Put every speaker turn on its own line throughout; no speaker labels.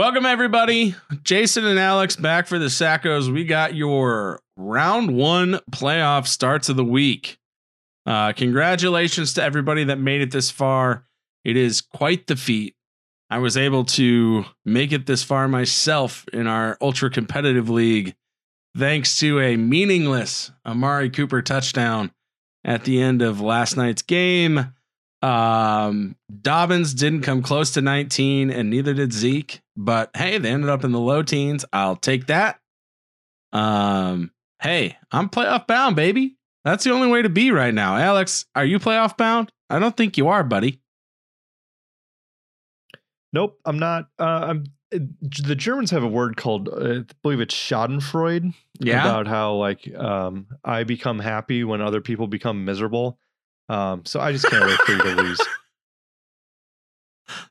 Welcome, everybody. Jason and Alex back for the Sackos. We got your round one playoff starts of the week. Uh, congratulations to everybody that made it this far. It is quite the feat. I was able to make it this far myself in our ultra competitive league, thanks to a meaningless Amari Cooper touchdown at the end of last night's game. Um, Dobbins didn't come close to 19, and neither did Zeke. But hey, they ended up in the low teens. I'll take that. Um, hey, I'm playoff bound, baby. That's the only way to be right now. Alex, are you playoff bound? I don't think you are, buddy.
Nope, I'm not. Uh, I'm. The Germans have a word called, uh, I believe it's Schadenfreude.
Yeah.
About how like um, I become happy when other people become miserable. Um, so I just can't wait for you to lose.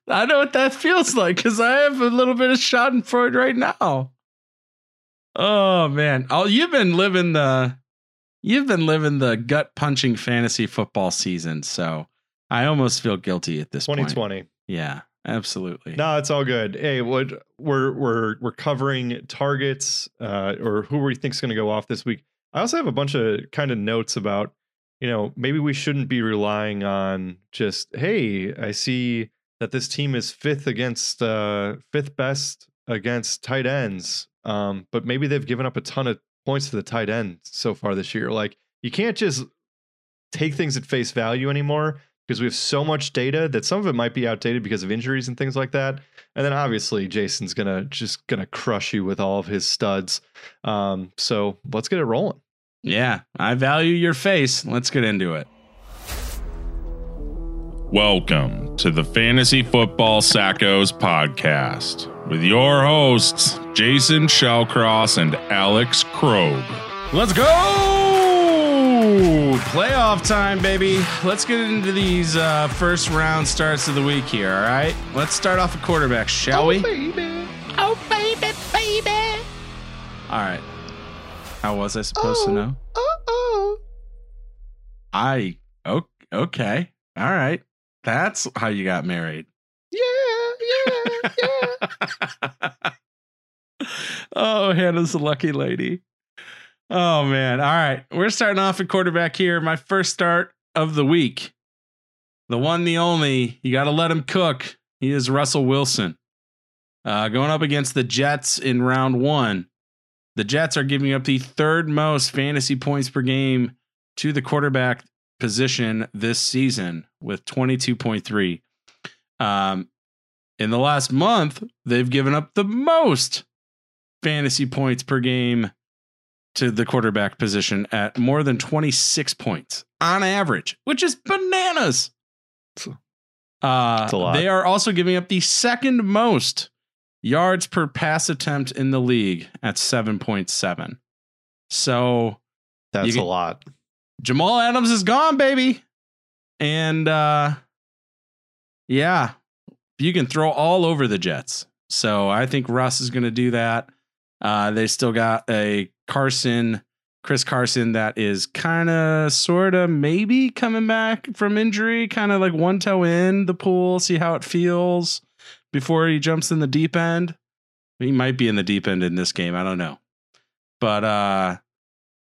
I know what that feels like because I have a little bit of Schadenfreude right now. Oh man, oh you've been living the, you've been living the gut punching fantasy football season. So I almost feel guilty at this point.
2020.
Yeah, absolutely.
No, it's all good. Hey, what we're we're we're covering targets uh, or who we think's going to go off this week. I also have a bunch of kind of notes about, you know, maybe we shouldn't be relying on just hey, I see that this team is fifth against uh fifth best against tight ends. Um, but maybe they've given up a ton of points to the tight end so far this year. Like you can't just take things at face value anymore because we have so much data that some of it might be outdated because of injuries and things like that. And then obviously Jason's gonna just gonna crush you with all of his studs. Um, so let's get it rolling.
Yeah, I value your face. Let's get into it.
Welcome to the Fantasy Football Sackos podcast with your hosts, Jason Shellcross and Alex Krogh.
Let's go! Playoff time, baby. Let's get into these uh, first round starts of the week here, all right? Let's start off a quarterback, shall we?
baby.
Oh, baby, baby. All right. How was I supposed to know?
Oh,
I, oh, okay. All right. That's how you got married.
yeah, yeah, yeah.
oh, Hannah's a lucky lady. Oh man. All right. We're starting off at quarterback here. My first start of the week. The one, the only. You got to let him cook. He is Russell Wilson. Uh, going up against the Jets in round one. The Jets are giving up the third most fantasy points per game to the quarterback position this season with 22.3. Um, in the last month, they've given up the most fantasy points per game to the quarterback position at more than 26 points on average, which is bananas. Uh,
a lot.
They are also giving up the second most yards per pass attempt in the league at 7.7. So
That's a lot.
Jamal Adams is gone, baby. And uh yeah, you can throw all over the Jets. So I think Russ is going to do that. Uh they still got a Carson, Chris Carson that is kind of sort of maybe coming back from injury, kind of like one toe in the pool, see how it feels before he jumps in the deep end. He might be in the deep end in this game, I don't know. But uh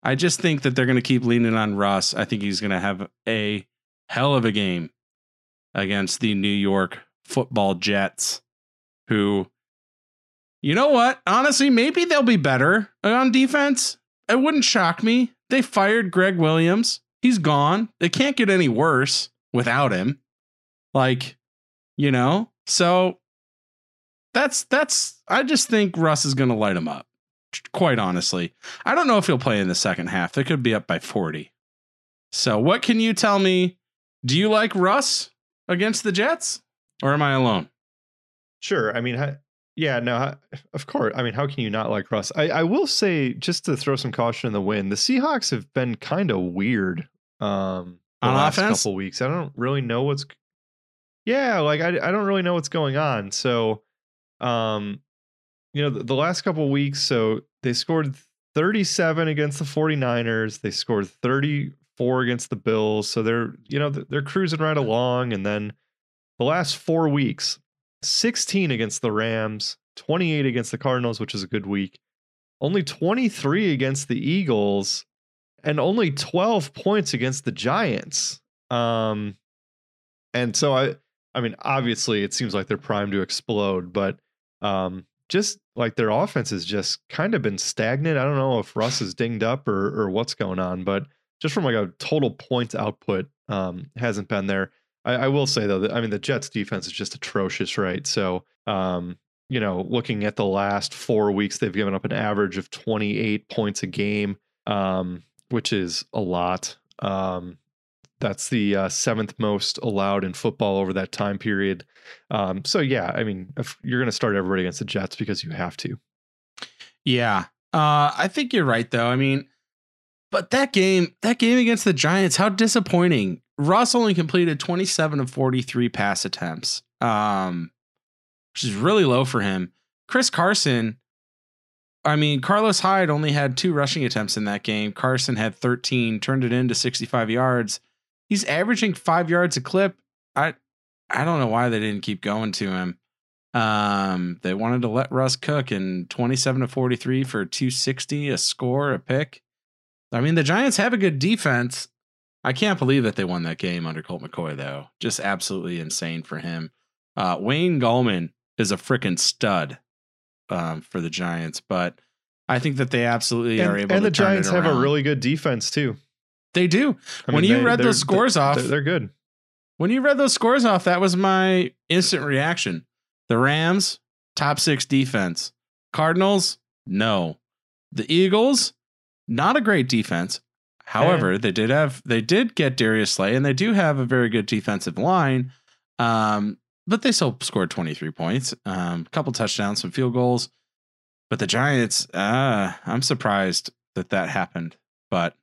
I just think that they're going to keep leaning on Russ. I think he's going to have a hell of a game against the New York football Jets, who, you know what? Honestly, maybe they'll be better on defense. It wouldn't shock me. They fired Gregg Williams. He's gone. It can't get any worse without him. Like, you know, so that's, that's, I just think Russ is going to light him up quite honestly. I don't know if he'll play in the second half. They could be up by 40. So, what can you tell me? Do you like Russ against the Jets or am I alone?
Sure. I mean, ha- yeah, no, of course. I mean, how can you not like Russ? I, I will say, just to throw some caution in the wind, the Seahawks have been kind of weird um, the
On
last
offense?
couple weeks. I don't really know what's. Yeah, like I, I don't really know what's going on. So, um, you know, the, the last couple weeks, so they scored 37 against the 49ers. They scored 34 against the Bills. So they're, you know, they're cruising right along. And then the last four weeks, 16 against the Rams, 28 against the Cardinals, which is a good week. Only 23 against the Eagles, and only 12 points against the Giants. Um, and so I, I mean, obviously, it seems like they're primed to explode, but um, just like their offense has just kind of been stagnant. I don't know if Russ is dinged up or or what's going on, but just from like a total points output, um, hasn't been there. I, I will say though, that, I mean, the Jets defense is just atrocious, right? So, um, you know, looking at the last four weeks, they've given up an average of 28 points a game, um, which is a lot. Um, that's the uh, seventh most allowed in football over that time period. Um, so yeah, I mean, you're going to start everybody against the Jets because you have to.
Yeah. Uh, I think you're right though. I mean, but that game, that game against the Giants, how disappointing. Russ only completed 27 of 43 pass attempts. Um, which is really low for him. Chris Carson, I mean, Carlos Hyde only had two rushing attempts in that game. Carson had 13, turned it into 65 yards. He's averaging five yards a clip. I I don't know why they didn't keep going to him. Um, they wanted to let Russ cook in 27 to 43 for 260, a score, a pick. I mean, the Giants have a good defense. I can't believe that they won that game under Colt McCoy, though. Just absolutely insane for him. Uh, Wayne Gallman is a freaking stud um, for the Giants, but I think that they absolutely
and,
are able
and the Giants have a really good defense too.
They do.
I
When
mean,
you
they-
read
they're-
those scores off-
they're, they're good.
When you read those scores off, that was my instant reaction. The Rams, top six defense. Cardinals, no. The Eagles, not a great defense. However, they did have they did get Darius Slay, and they do have a very good defensive line. Um, but they still scored 23 points, um, a couple touchdowns, some field goals. But the Giants, uh, I'm surprised that that happened. But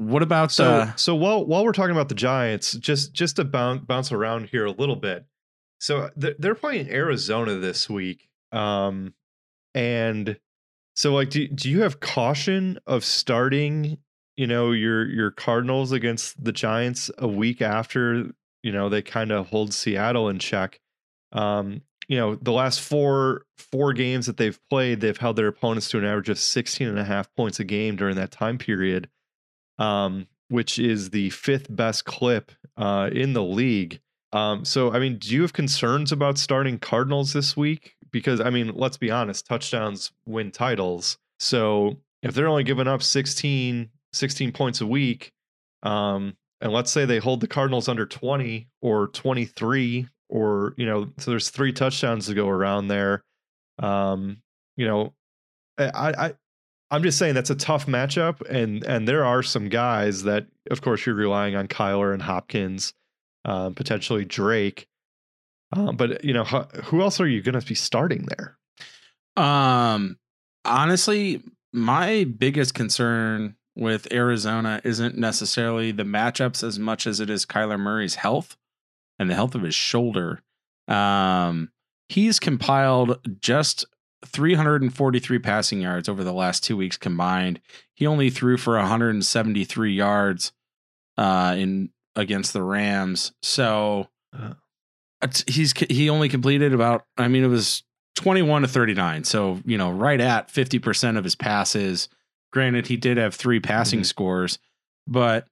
what about
So
the
so while while we're talking about the Giants, just just to bounce bounce around here a little bit. So they're, they're playing Arizona this week, um, and so like, do do you have caution of starting? You know your your Cardinals against the Giants a week after you know they kind of hold Seattle in check. Um, you know the last four four games that they've played, they've held their opponents to an average of 16 and a half points a game during that time period um, which is the fifth best clip uh, in the league. Um, so, I mean, do you have concerns about starting Cardinals this week? Because, I mean, let's be honest, touchdowns win titles. So, if they're only giving up 16, 16 points a week, um, and let's say they hold the Cardinals under 20 or 23, or, you know, so there's three touchdowns to go around there. Um, you know, I, I, I'm just saying that's a tough matchup, and and there are some guys that, of course, you're relying on Kyler and Hopkins, um, potentially Drake. Um, but you know, who else are you going to be starting there?
Um, honestly, my biggest concern with Arizona isn't necessarily the matchups as much as it is Kyler Murray's health and the health of his shoulder. Um, he's compiled just 343 passing yards over the last two weeks combined. He only threw for 173 yards uh, in against the Rams. So
Uh.
he's he only completed about. I mean, it was 21 to 39. So, you know, right at 50% of his passes. Granted, he did have three passing
Mhm.
scores, but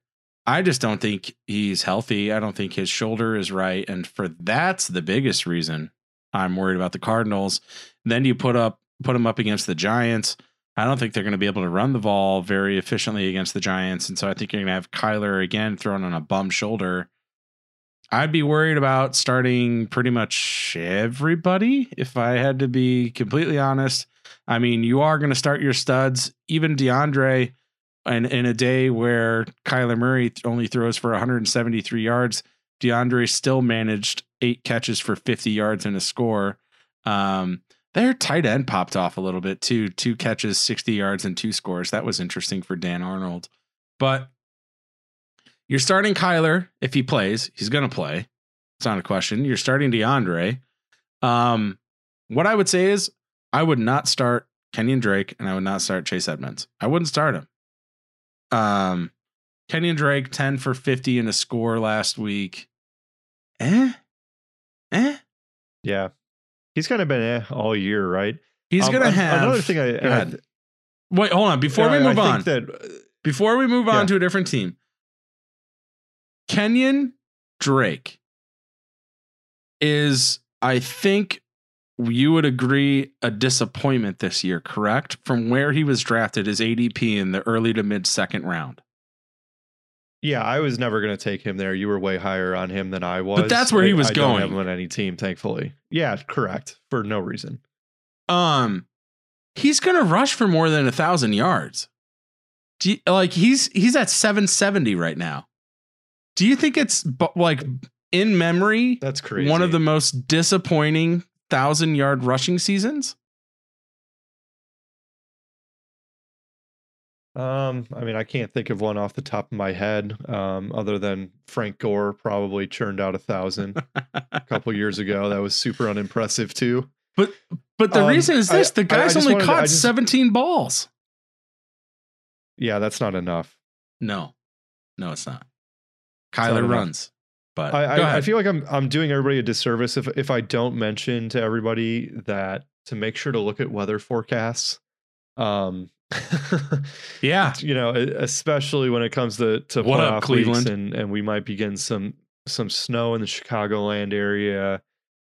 I just don't think he's healthy. I don't think his shoulder is right. And for that's the biggest reason I'm worried about the Cardinals. Then you put up put them up against the Giants. I don't think they're going to be able to run the ball very efficiently against the Giants. And so I think you're going to have Kyler again thrown on a bum shoulder. I'd be worried about starting pretty much everybody if I had to be completely honest. I mean, you are going to start your studs, even DeAndre, and in a day where Kyler Murray only throws for 173 yards, DeAndre still managed eight catches for 50 yards and a score. Um, their tight end popped off a little bit too. Two catches, 60 yards, and two scores. That was interesting for Dan Arnold. But you're starting Kyler if he plays. He's going to play. It's not a question. You're starting DeAndre. Um, what I would say is I would not start Kenyon Drake and I would not start Chase Edmonds. I wouldn't start him. Um, Kenyon Drake, 10 for 50 and a score last week. Eh? Eh?
Yeah, he's kind of been eh all year, right?
He's
Um,
gonna have
another thing. I,
Go
and I th-
Wait, hold on. Before we
I- I
move
think
on,
that uh,
before we move on
Yeah.
to a different team, Kenyon Drake is, I think, you would agree, a disappointment this year. Correct? From where he was drafted, his ADP in the early to mid second round.
Yeah, I was never going to take him there. You were way higher on him than I was.
But that's where he
I-
was
I don't
going.
have him on any team, thankfully. Yeah, correct. For no reason.
um he's gonna rush for more than a thousand yards do you, like he's he's at 770 right now do you think it's like in memory
That's crazy.
one of the most disappointing thousand yard rushing seasons
Um, I mean, I can't think of one off the top of my head. Um, other than Frank Gore probably churned out a thousand a couple years ago. That was super unimpressive too.
but but the
Um,
reason is
I-
this the
I- I
guy's only
wanted to-
caught
just-
17 balls
Yeah, that's not enough.
no no it's not
not
kyler
enough.
runs but
I, I, I feel like I'm I'm doing everybody a disservice if if I don't mention to everybody that to make sure to look at weather forecasts. Um,
yeah
you know, especially when it comes to to
What up,
playoff weeks
Cleveland?
and and we might be getting some some snow in the Chicagoland area,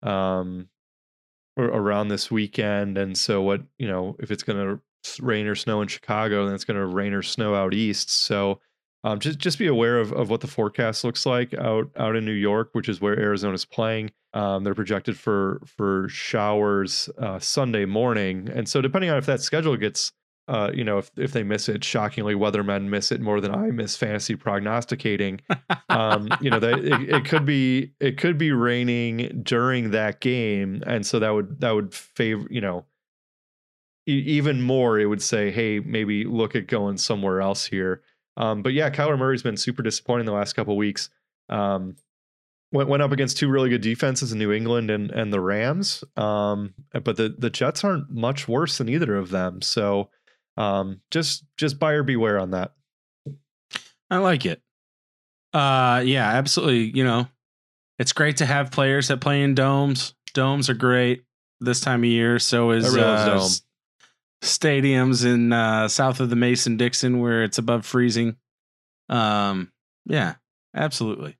um, or around this weekend. And so, what you know, if it's going to rain or snow in Chicago, then it's going to rain or snow out east. So. Um, just just be aware of, of what the forecast looks like out out in New York, which is where Arizona's playing. Um, they're projected for for showers uh, Sunday morning, and so depending on if that schedule gets uh, you know, if if they miss it, shockingly, weathermen miss it more than I miss fantasy prognosticating. Um, you know, that it, it could be it could be raining during that game, and so that would that would favor you know e- even more. It would say, hey, maybe look at going somewhere else here. Um, but yeah, Kyler Murray's been super disappointing the last couple weeks. Um, went went up against two really good defenses in New England and and the Rams. Um, but the the Jets aren't much worse than either of them. So um, just just buyer beware on that.
I like it. Uh yeah, absolutely. You know, it's great to have players that play in domes. Domes are great this time of year. So is uh, s- stadiums in uh, south of the Mason Dixon where it's above freezing. Um, yeah, absolutely.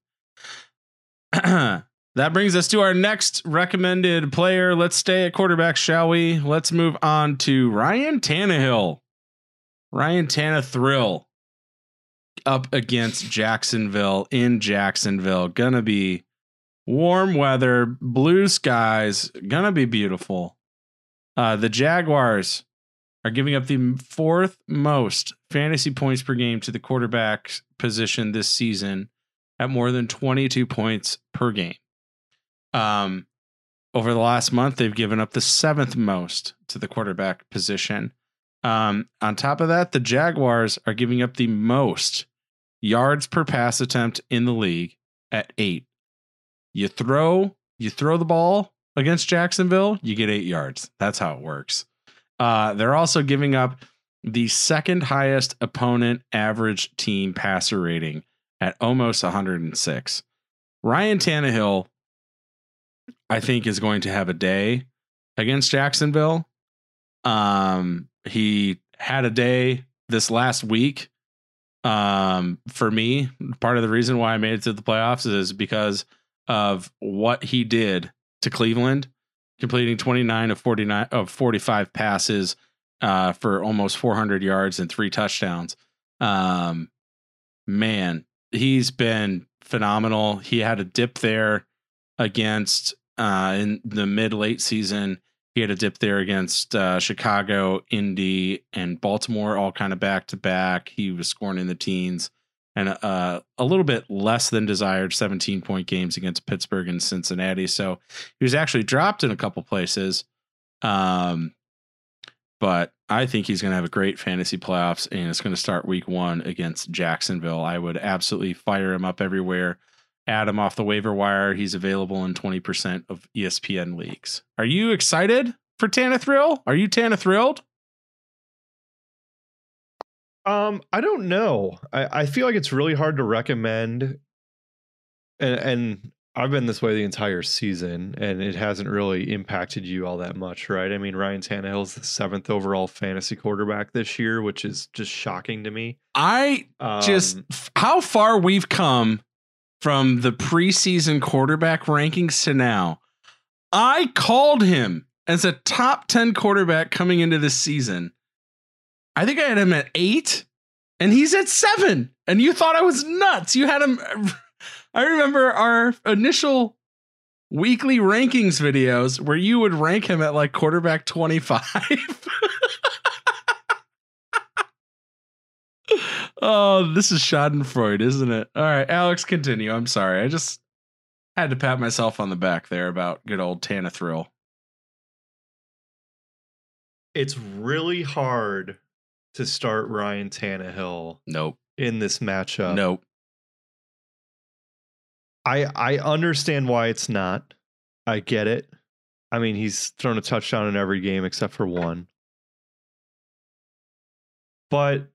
that brings us to our next recommended player. Let's stay at quarterback, shall we? Let's move on to Ryan Tannehill. Ryan Tannehill up against Jacksonville in Jacksonville. Gonna be warm weather, blue skies, gonna be beautiful. Uh, the Jaguars are giving up the fourth most fantasy points per game to the quarterback position this season at more than 22 points per game. Um, over the last month, they've given up the seventh most to the quarterback position. Um, on top of that, the Jaguars are giving up the most yards per pass attempt in the league at eight. You throw, you throw the ball against Jacksonville, you get eight yards. That's how it works. Uh, they're also giving up the second highest opponent average team passer rating at almost 106. Ryan Tannehill, I think, is going to have a day against Jacksonville. Um, he had a day this last week. Um, for me, part of the reason why I made it to the playoffs is because of what he did to Cleveland, completing 29 of 49 of 45 passes uh, for almost 400 yards and three touchdowns. Um, man, he's been phenomenal. He had a dip there against uh, in the mid late season. He had a dip there against uh, Chicago, Indy, and Baltimore, all kind of back to back. He was scoring in the teens and uh, a little bit less than desired 17 point games against Pittsburgh and Cincinnati. So he was actually dropped in a couple places. Um, but I think he's going to have a great fantasy playoffs and it's going to start week one against Jacksonville. I would absolutely fire him up everywhere. Add him off the waiver wire. He's available in 20% of ESPN leagues. Are you excited for Tana Thrill? Are you Tana thrilled?
Um, I don't know. I, I feel like it's really hard to recommend, and, and I've been this way the entire season, and it hasn't really impacted you all that much, right? I mean, Ryan Tannehill's the seventh overall fantasy quarterback this year, which is just shocking to me.
I just
Um,
f- how far we've come from the preseason quarterback rankings to now. I called him as a top 10 quarterback coming into this season. I think I had him at eight, and he's at seven. And you thought I was nuts. You had him. I remember our initial weekly rankings videos where you would rank him at like quarterback 25. oh, this is Schadenfreude, isn't it? All right, Alex, continue. I'm sorry. I just had to pat myself on the back there about good old Tana Thrill.
it's really hard to start Ryan Tannehill
Nope.
in this matchup.
Nope.
I I understand why it's not. I get it. I mean, he's thrown a touchdown in every game except for one. But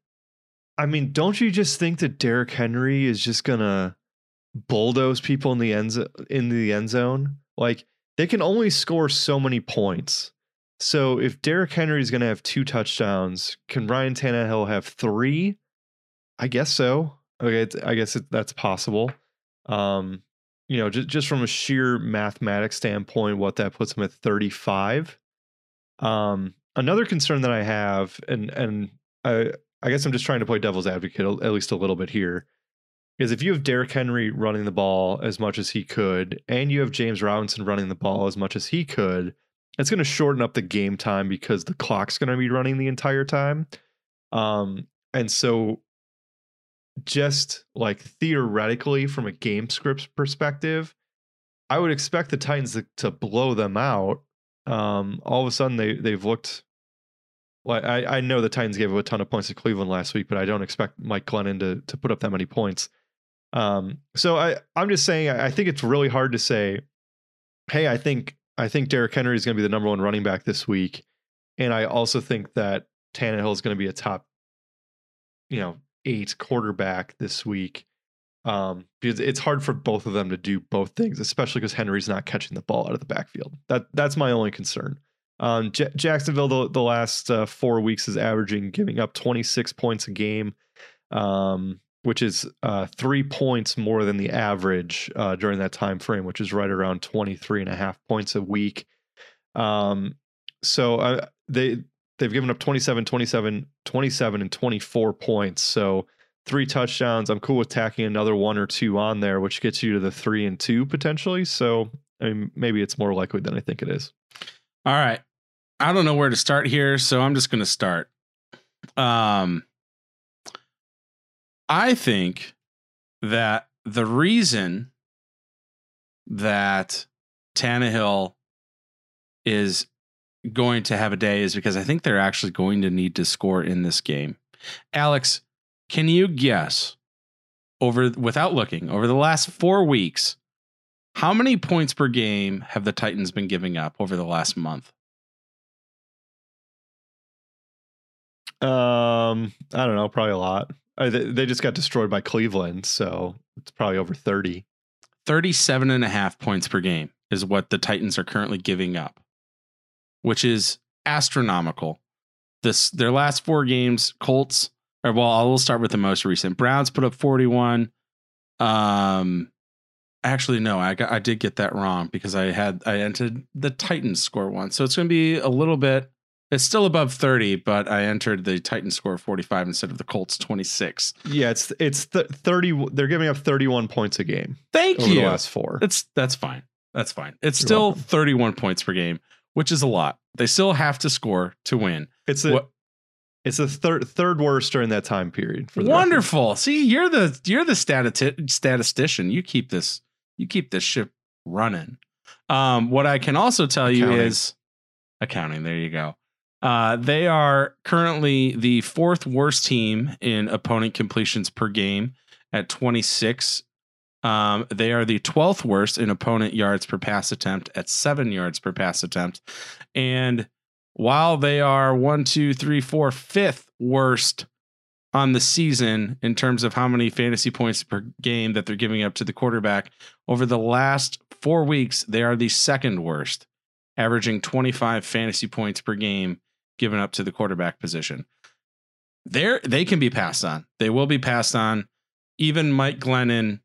I mean, don't you just think that Derrick Henry is just gonna bulldoze people in the end in the end zone? Like they can only score so many points. So if Derrick Henry is gonna have two touchdowns, can Ryan Tannehill have three? I guess so. Okay, I guess it, that's possible. Um, you know, just just from a sheer mathematics standpoint, what that puts him at 35. Um, another concern that I have, and and I I guess I'm just trying to play devil's advocate at least a little bit here, is if you have Derrick Henry running the ball as much as he could, and you have James Robinson running the ball as much as he could, it's going to shorten up the game time because the clock's going to be running the entire time. Um, and so just like theoretically from a game script perspective, I would expect the Titans to, to blow them out. Um, all of a sudden they they've looked like I, I know the Titans gave up a ton of points to Cleveland last week, but I don't expect Mike Glennon to to put up that many points. Um, so I I'm just saying I, think it's really hard to say, hey, I think I think Derrick Henry is going to be the number one running back this week, and I also think that Tannehill is going to be a top, you know, eight quarterback this week. Um, because it's hard for both of them to do both things, especially because Henry's not catching the ball out of the backfield. That that's my only concern. Um, J- Jacksonville the, the last uh, four weeks is averaging giving up 26 points a game, um, which is uh, three points more than the average uh, during that time frame, which is right around 23 and a half points a week. Um, so uh, they they've given up 27, 27, 27, and 24 points. So three touchdowns. I'm cool with tacking another one or two on there, which gets you to the three and two potentially. So I mean, maybe it's more likely than I think it is.
All right. I don't know where to start here, so I'm just going to start. Um, I think that the reason that Tannehill is going to have a day is because I think they're actually going to need to score in this game. Alex, can you guess over without looking over the last four weeks how many points per game have the Titans been giving up over the last month?
Um, I don't know, probably a lot. Uh, they, just got destroyed by Cleveland, so it's probably over 30.
37 and a half points per game is what the Titans are currently giving up, which is astronomical. This their last four games, Colts, or well, I will start with the most recent. Browns put up 41. Um actually no, I got I did get that wrong because I had I entered the Titans score once, So it's going to be a little bit it's still above 30, but I entered the Titans score 45 instead of the Colts 26.
Yeah, it's it's th- 30 they're giving up 31 points a game
Thank you.
the last four.
That's that's fine. That's fine. It's
You're
still
welcome.
31 points per game, which is a lot. They still have to score to win.
It's a
What-
it's the third third worst during that time period for the record.
Wonderful. See, you're the you're the stati- statistician. You keep this you keep this ship running. Um, what I can also tell you is accounting. There you go. Uh, they are currently the fourth worst team in opponent completions per game at 26. Um, they are the 12th worst in opponent yards per pass attempt at seven yards per pass attempt. And while they are one, two, three, four, fifth worst on the season in terms of how many fantasy points per game that they're giving up to the quarterback. Over the last four weeks, they are the second worst, averaging 25 fantasy points per game given up to the quarterback position. They're, they can be passed on. They will be passed on. Even Mike Glennon,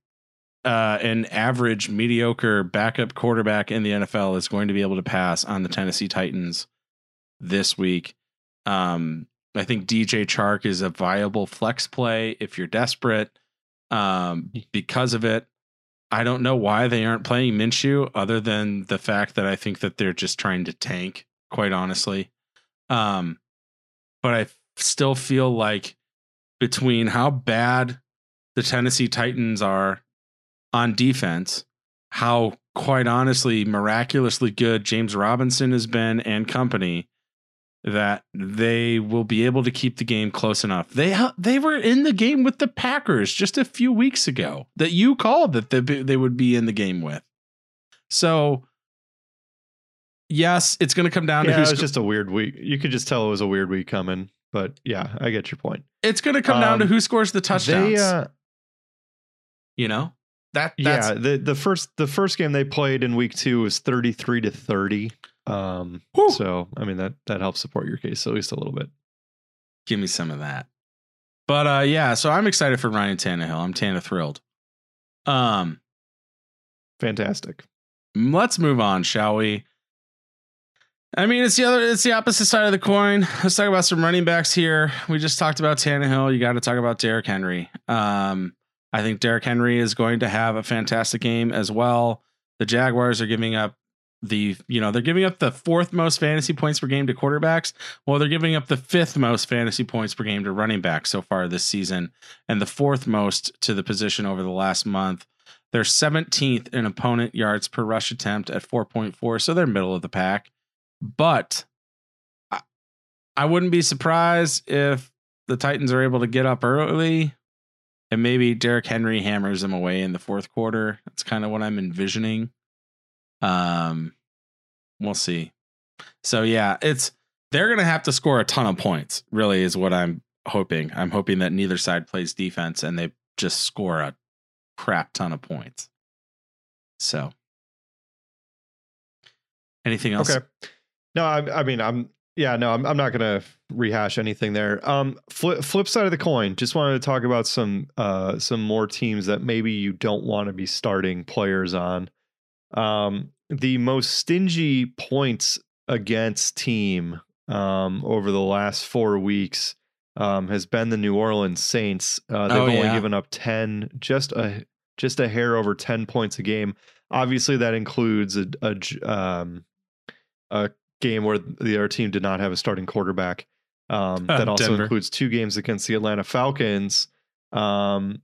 uh, an average mediocre backup quarterback in the NFL, is going to be able to pass on the Tennessee Titans this week. Um, I think DJ Chark is a viable flex play if you're desperate um, because of it. I don't know why they aren't playing Minshew, other than the fact that I think that they're just trying to tank, quite honestly. Um, but I still feel like between how bad the Tennessee Titans are on defense, how quite honestly miraculously good James Robinson has been and company, that they will be able to keep the game close enough. They they were in the game with the Packers just a few weeks ago that you called that they, they would be in the game with. So yes, it's going to come down
yeah,
to who's
it was just a weird week. You could just tell it was a weird week coming. But yeah, I get your point.
it's going to come down to
Um,
who scores the touchdowns.
They, uh,
you know that
yeah, the the first the first game they played in week two was thirty three to thirty. Um,
Whew.
so I mean that that helps support your case at least a little bit.
give me some of that. But uh yeah, so I'm excited for Ryan Tannehill. I'm Tana thrilled. Um,
Fantastic.
let's move on, shall we? I mean, it's the other, it's the opposite side of the coin. Let's talk about some running backs here. We just talked about Tannehill. You got to talk about Derrick Henry. Um, I think Derrick Henry is going to have a fantastic game as well. The Jaguars are giving up the, you know, they're giving up the fourth most fantasy points per game to quarterbacks. Well, they're giving up the fifth most fantasy points per game to running backs so far this season, and the fourth most to the position over the last month. They're 17th in opponent yards per rush attempt at 4.4, so they're middle of the pack. But I, I wouldn't be surprised if the Titans are able to get up early and maybe Derrick Henry hammers them away in the fourth quarter. That's kind of what I'm envisioning. Um, we'll see. So yeah, it's they're gonna have to score a ton of points. Really, is what I'm hoping. I'm hoping that neither side plays defense and they just score a crap ton of points. So, anything else?
Okay. No, I, I mean, I'm yeah, no, I'm I'm not gonna rehash anything there. Um, flip flip side of the coin. Just wanted to talk about some uh some more teams that maybe you don't want to be starting players on. Um, the most stingy points against team um over the last four weeks um has been the New Orleans Saints. Uh, they've
Oh,
only
yeah.
given up ten, just a just a hair over ten points a game. Obviously, that includes a, a um a game where the other team did not have a starting quarterback. Um, that also
Denver.
includes two games against the Atlanta Falcons. Um,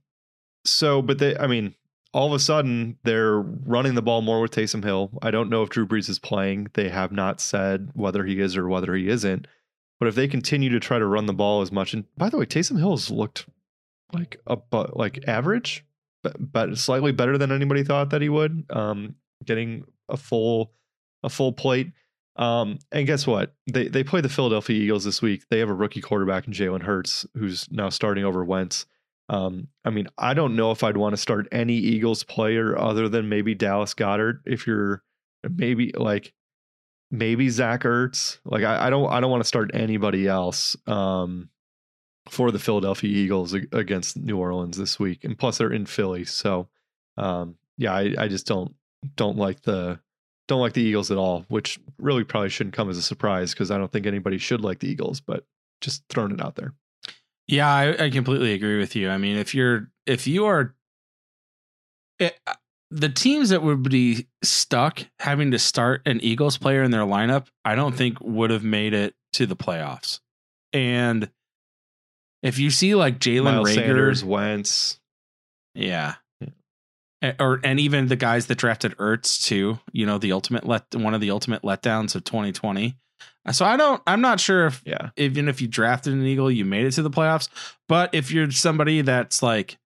so, but they, I mean, all of a sudden they're running the ball more with Taysom Hill. I don't know if Drew Brees is playing. They have not said whether he is or whether he isn't. But if they continue to try to run the ball as much, and by the way, Taysom Hill's looked like a like average, but, but slightly better than anybody thought that he would. Um, getting a full a full plate. Um, and guess what? They they play the Philadelphia Eagles this week. They have a rookie quarterback in Jalen Hurts, who's now starting over Wentz. Um, I mean, I don't know if I'd want to start any Eagles player other than maybe Dallas Goedert. If you're maybe like maybe Zach Ertz. Like I, I don't I don't want to start anybody else um, for the Philadelphia Eagles against New Orleans this week. And plus they're in Philly, so um, yeah, I, I just don't don't like the don't like the Eagles at all, which really probably shouldn't come as a surprise because I don't think anybody should like the Eagles, but just throwing it out there.
Yeah, I, I completely agree with you. I mean, if you're if you are it, the teams that would be stuck having to start an Eagles player in their lineup, I don't think would have made it to the playoffs. And if you see like Jalen Reagor,
Sanders, Wentz,
yeah.
Yeah.
Or and even the guys that drafted Ertz too, you know, the ultimate let one of the ultimate letdowns of 2020. So I don't I'm not sure if
yeah,
even if you drafted an eagle, you made it to the playoffs. But if you're somebody that's like,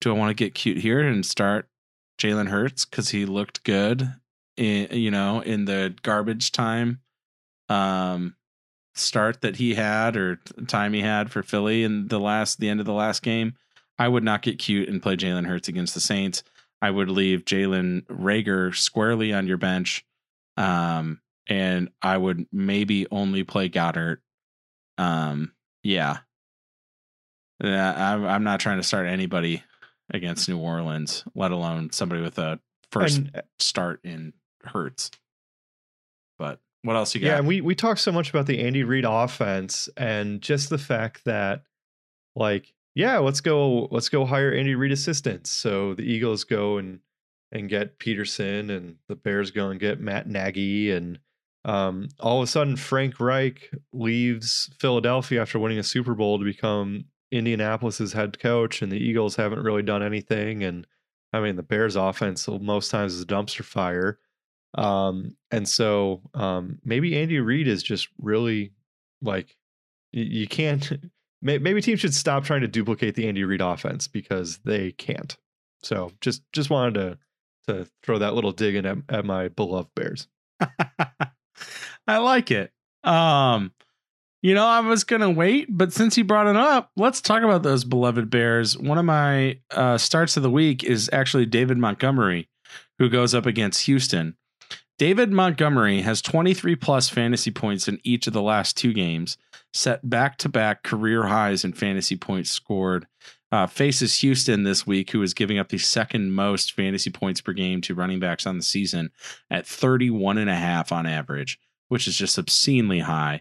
do I want to get cute here and start Jalen Hurts because he looked good, in, you know, in the garbage time, um, start that he had or time he had for Philly in the last the end of the last game, I would not get cute and play Jalen Hurts against the Saints. I would leave Jalen Reagor squarely on your bench. Um, and I would maybe only play Goedert. Um, yeah. I'm, I'm not trying to start anybody against New Orleans, let alone somebody with a first
And,
start in Hurts. But what else you got?
yeah, and we we talked so much about the Andy Reid offense and just the fact that, like, yeah, let's go, let's go hire Andy Reid assistants. So the Eagles go and and get Pederson, and the Bears go and get Matt Nagy, and um, all of a sudden Frank Reich leaves Philadelphia after winning a Super Bowl to become Indianapolis's head coach, and the Eagles haven't really done anything. And I mean, the Bears offense most times is a dumpster fire. Um, and so um, maybe Andy Reid is just really like you, can't. Maybe teams should stop trying to duplicate the Andy Reid offense because they can't. So just just wanted to to throw that little dig in at, at my beloved Bears.
I like it. Um, you know, I was gonna wait, but since you brought it up, let's talk about those beloved Bears. One of my uh, starts of the week is actually David Montgomery, who goes up against Houston. David Montgomery has 23 plus fantasy points in each of the last two games, set back to back career highs in fantasy points scored. Uh, faces Houston this week, who is giving up the second most fantasy points per game to running backs on the season at 31 and a half on average, which is just obscenely high.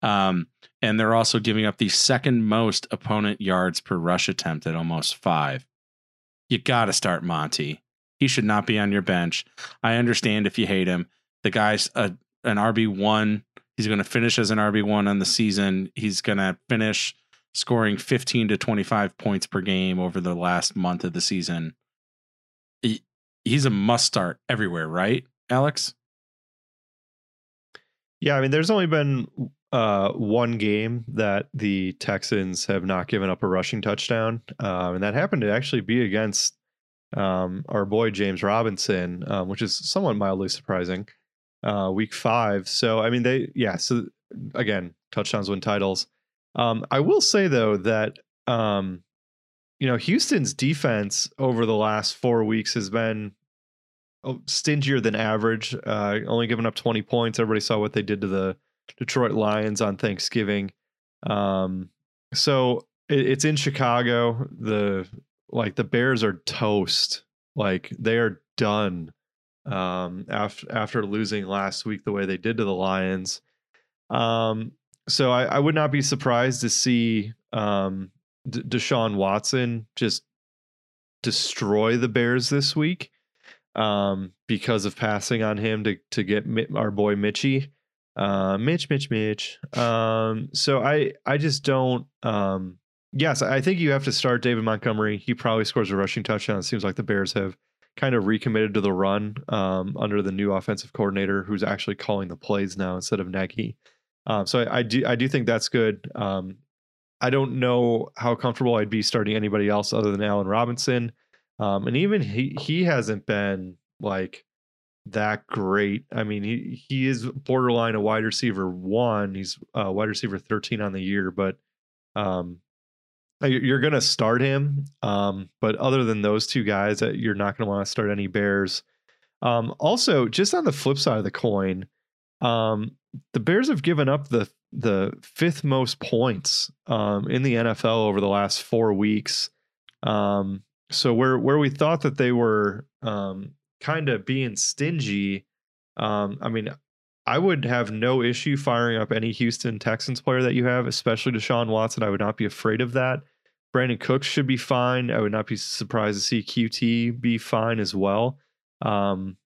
Um, and they're also giving up the second most opponent yards per rush attempt at almost five. You got to start Monty. He should not be on your bench. I understand if you hate him. The guy's a, an RB1. He's going to finish as an RB1 on the season. He's going to finish scoring 15 to 25 points per game over the last month of the season. He, he's a must start everywhere, right, Alex?
Yeah, I mean, there's only been uh, one game that the Texans have not given up a rushing touchdown, um, and that happened to actually be against um, our boy James Robinson, um, which is somewhat mildly surprising. Uh, week five, so I mean, they yeah. So again, touchdowns win titles. Um, I will say though that um, you know Houston's defense over the last four weeks has been oh, stingier than average. Uh, only giving up 20 points. Everybody saw what they did to the Detroit Lions on Thanksgiving. Um, so it, it's in Chicago. The like the Bears are toast. Like they are done um, after after losing last week the way they did to the Lions. Um, so I, I would not be surprised to see um, D- Deshaun Watson just destroy the Bears this week um, because of passing on him to to get our boy Mitchie, uh, Mitch, Mitch, Mitch. Um, so I I just don't. Um, yes, I think you have to start David Montgomery. He probably scores a rushing touchdown. It seems like the Bears have kind of recommitted to the run um, under the new offensive coordinator, who's actually calling the plays now instead of Nagy. Um, so I, I do I do think that's good. Um, I don't know how comfortable I'd be starting anybody else other than Allen Robinson. Um, and even he he hasn't been like that great. I mean, he he is borderline a wide receiver one. He's uh, wide receiver thirteen on the year, but um, you- you're gonna start him. Um, but other than those two guys, uh, you're not gonna want to start any Bears. Um, also, just on the flip side of the coin, um, the Bears have given up the the fifth most points um, in the NFL over the last four weeks. Um, so where where we thought that they were um, kind of being stingy, um, I mean, I would have no issue firing up any Houston Texans player that you have, especially Deshaun Watson. I would not be afraid of that. Brandin Cooks should be fine. I would not be surprised to see QT be fine as well. Um,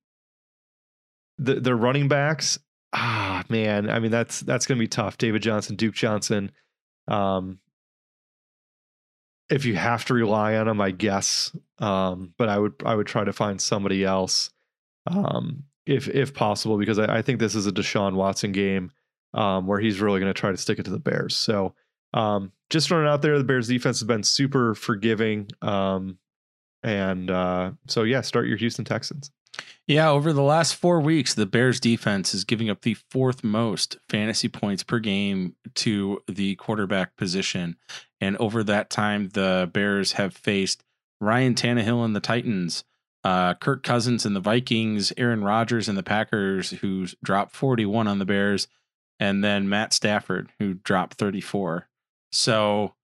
the the running backs, ah man, I mean that's that's gonna be tough. David Johnson, Duke Johnson. Um, if you have to rely on him, I guess. Um, but I would I would try to find somebody else, um, if if possible, because I, I think this is a Deshaun Watson game, um, where he's really going to try to stick it to the Bears. So, um, just it out there, the Bears defense has been super forgiving, um, and uh, so yeah, start your Houston Texans.
Yeah, over the last four weeks, the Bears defense is giving up the fourth most fantasy points per game to the quarterback position. And over that time, the Bears have faced Ryan Tannehill and the Titans, uh, Kirk Cousins and the Vikings, Aaron Rodgers and the Packers, who's dropped 41 on the Bears, and then Matt Stafford, who dropped 34. So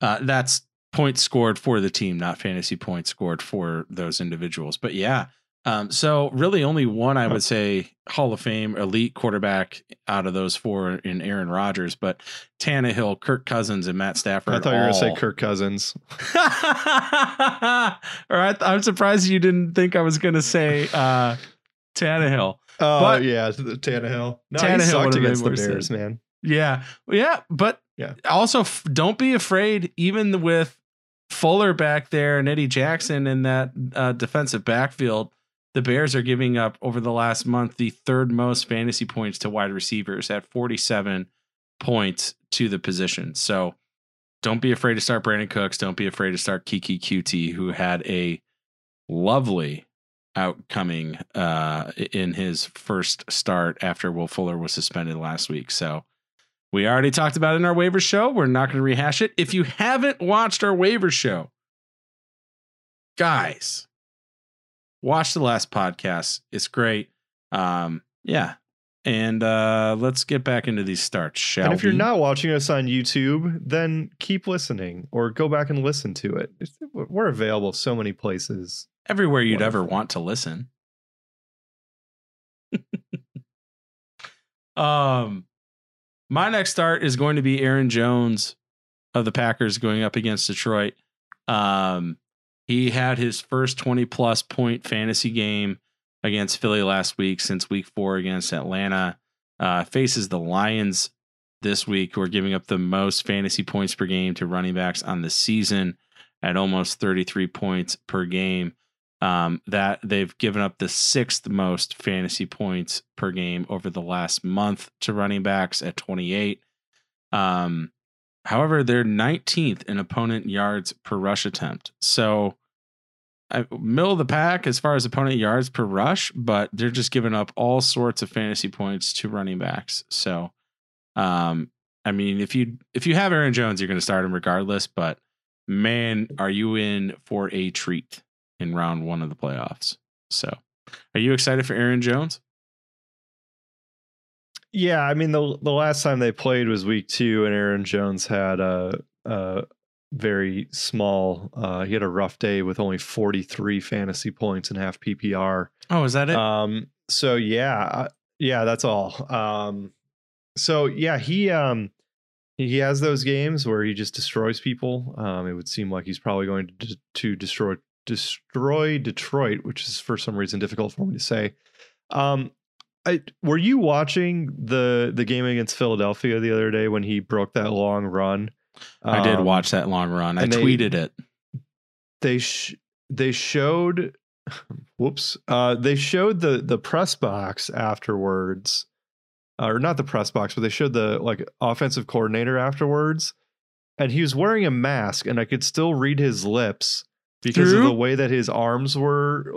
uh, that's points scored for the team, not fantasy points scored for those individuals. But yeah, um, so really only one I would say Hall of Fame elite quarterback out of those four in Aaron Rodgers, but Tannehill, Kirk Cousins, and Matt Stafford.
I thought you were going to say Kirk Cousins.
or I, I'm surprised you didn't think I was going to say uh, Tannehill.
Oh
But-
yeah, the Tannehill. No,
Tannehill
he sucked against the Bears, man.
Yeah, yeah, but
Yeah.
Also, f- don't be afraid, even with Fuller back there and Eddie Jackson in that uh, defensive backfield. The Bears are giving up over the last month the third most fantasy points to wide receivers at 47 points to the position. So don't be afraid to start Brandin Cooks. Don't be afraid to start Keke Coutee, who had a lovely outcoming uh, in his first start after Will Fuller was suspended last week. So we already talked about it in our waiver show. We're not going to rehash it. If you haven't watched our waiver show, guys, watch the last podcast. It's great. Um, yeah. And uh, let's get back into these starts, shall
and if you're not watching us on YouTube, then keep listening or go back and listen to it. It's, we're available so many places.
everywhere you'd ever want to listen. um, my next start is going to be Aaron Jones of the Packers going up against Detroit. Um, he had his first 20 plus point fantasy game against Philly last week since week four against Atlanta. Uh, faces the Lions this week, who are giving up the most fantasy points per game to running backs on the season at almost 33 points per game. Um, that they've given up the sixth most fantasy points per game over the last month to running backs at 28. Um, however, they're 19th in opponent yards per rush attempt. So, I, middle of the pack as far as opponent yards per rush, but they're just giving up all sorts of fantasy points to running backs. So, um, I mean, if you if you have Aaron Jones, you're going to start him regardless. But man, are you in for a treat in round one of the playoffs? So, are you excited for Aaron Jones?
Yeah, I mean the the last time they played was week two, and Aaron Jones had a, a very small. Uh, he had a rough day with only 43 fantasy points and half PPR.
Oh, is that it?
Um, so yeah, uh, yeah, that's all. Um, so yeah, he um he has those games where he just destroys people. Um, it would seem like he's probably going to to destroy destroy Detroit, which is for some reason difficult for me to say. Um, I were you watching the the game against Philadelphia the other day when he broke that long run?
I did
Um,
watch that long run. I
they-
tweeted it.
they sh- they showed whoops uh they showed the the press box afterwards uh, or not the press box but they showed the like offensive coordinator afterwards and he was wearing a mask and i could still read his lips because of the way that his arms were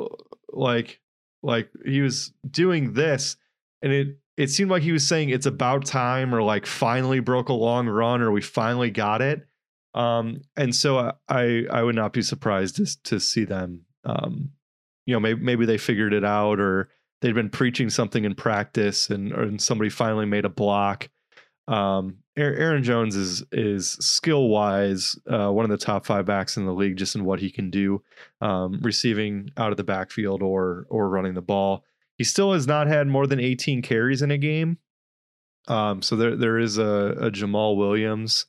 like like he was doing this and it it seemed like he was saying it's about time or like finally broke a long run or we finally got it. Um and so I- i i would not be surprised to, to see them um you know maybe maybe they figured it out or they'd been preaching something in practice and or and somebody finally made a block. Um aaron jones is is skill wise uh one of the top five backs in the league just in what he can do um receiving out of the backfield or or running the ball he still has not had more than 18 carries in a game. Um so there there is a, a Jamaal Williams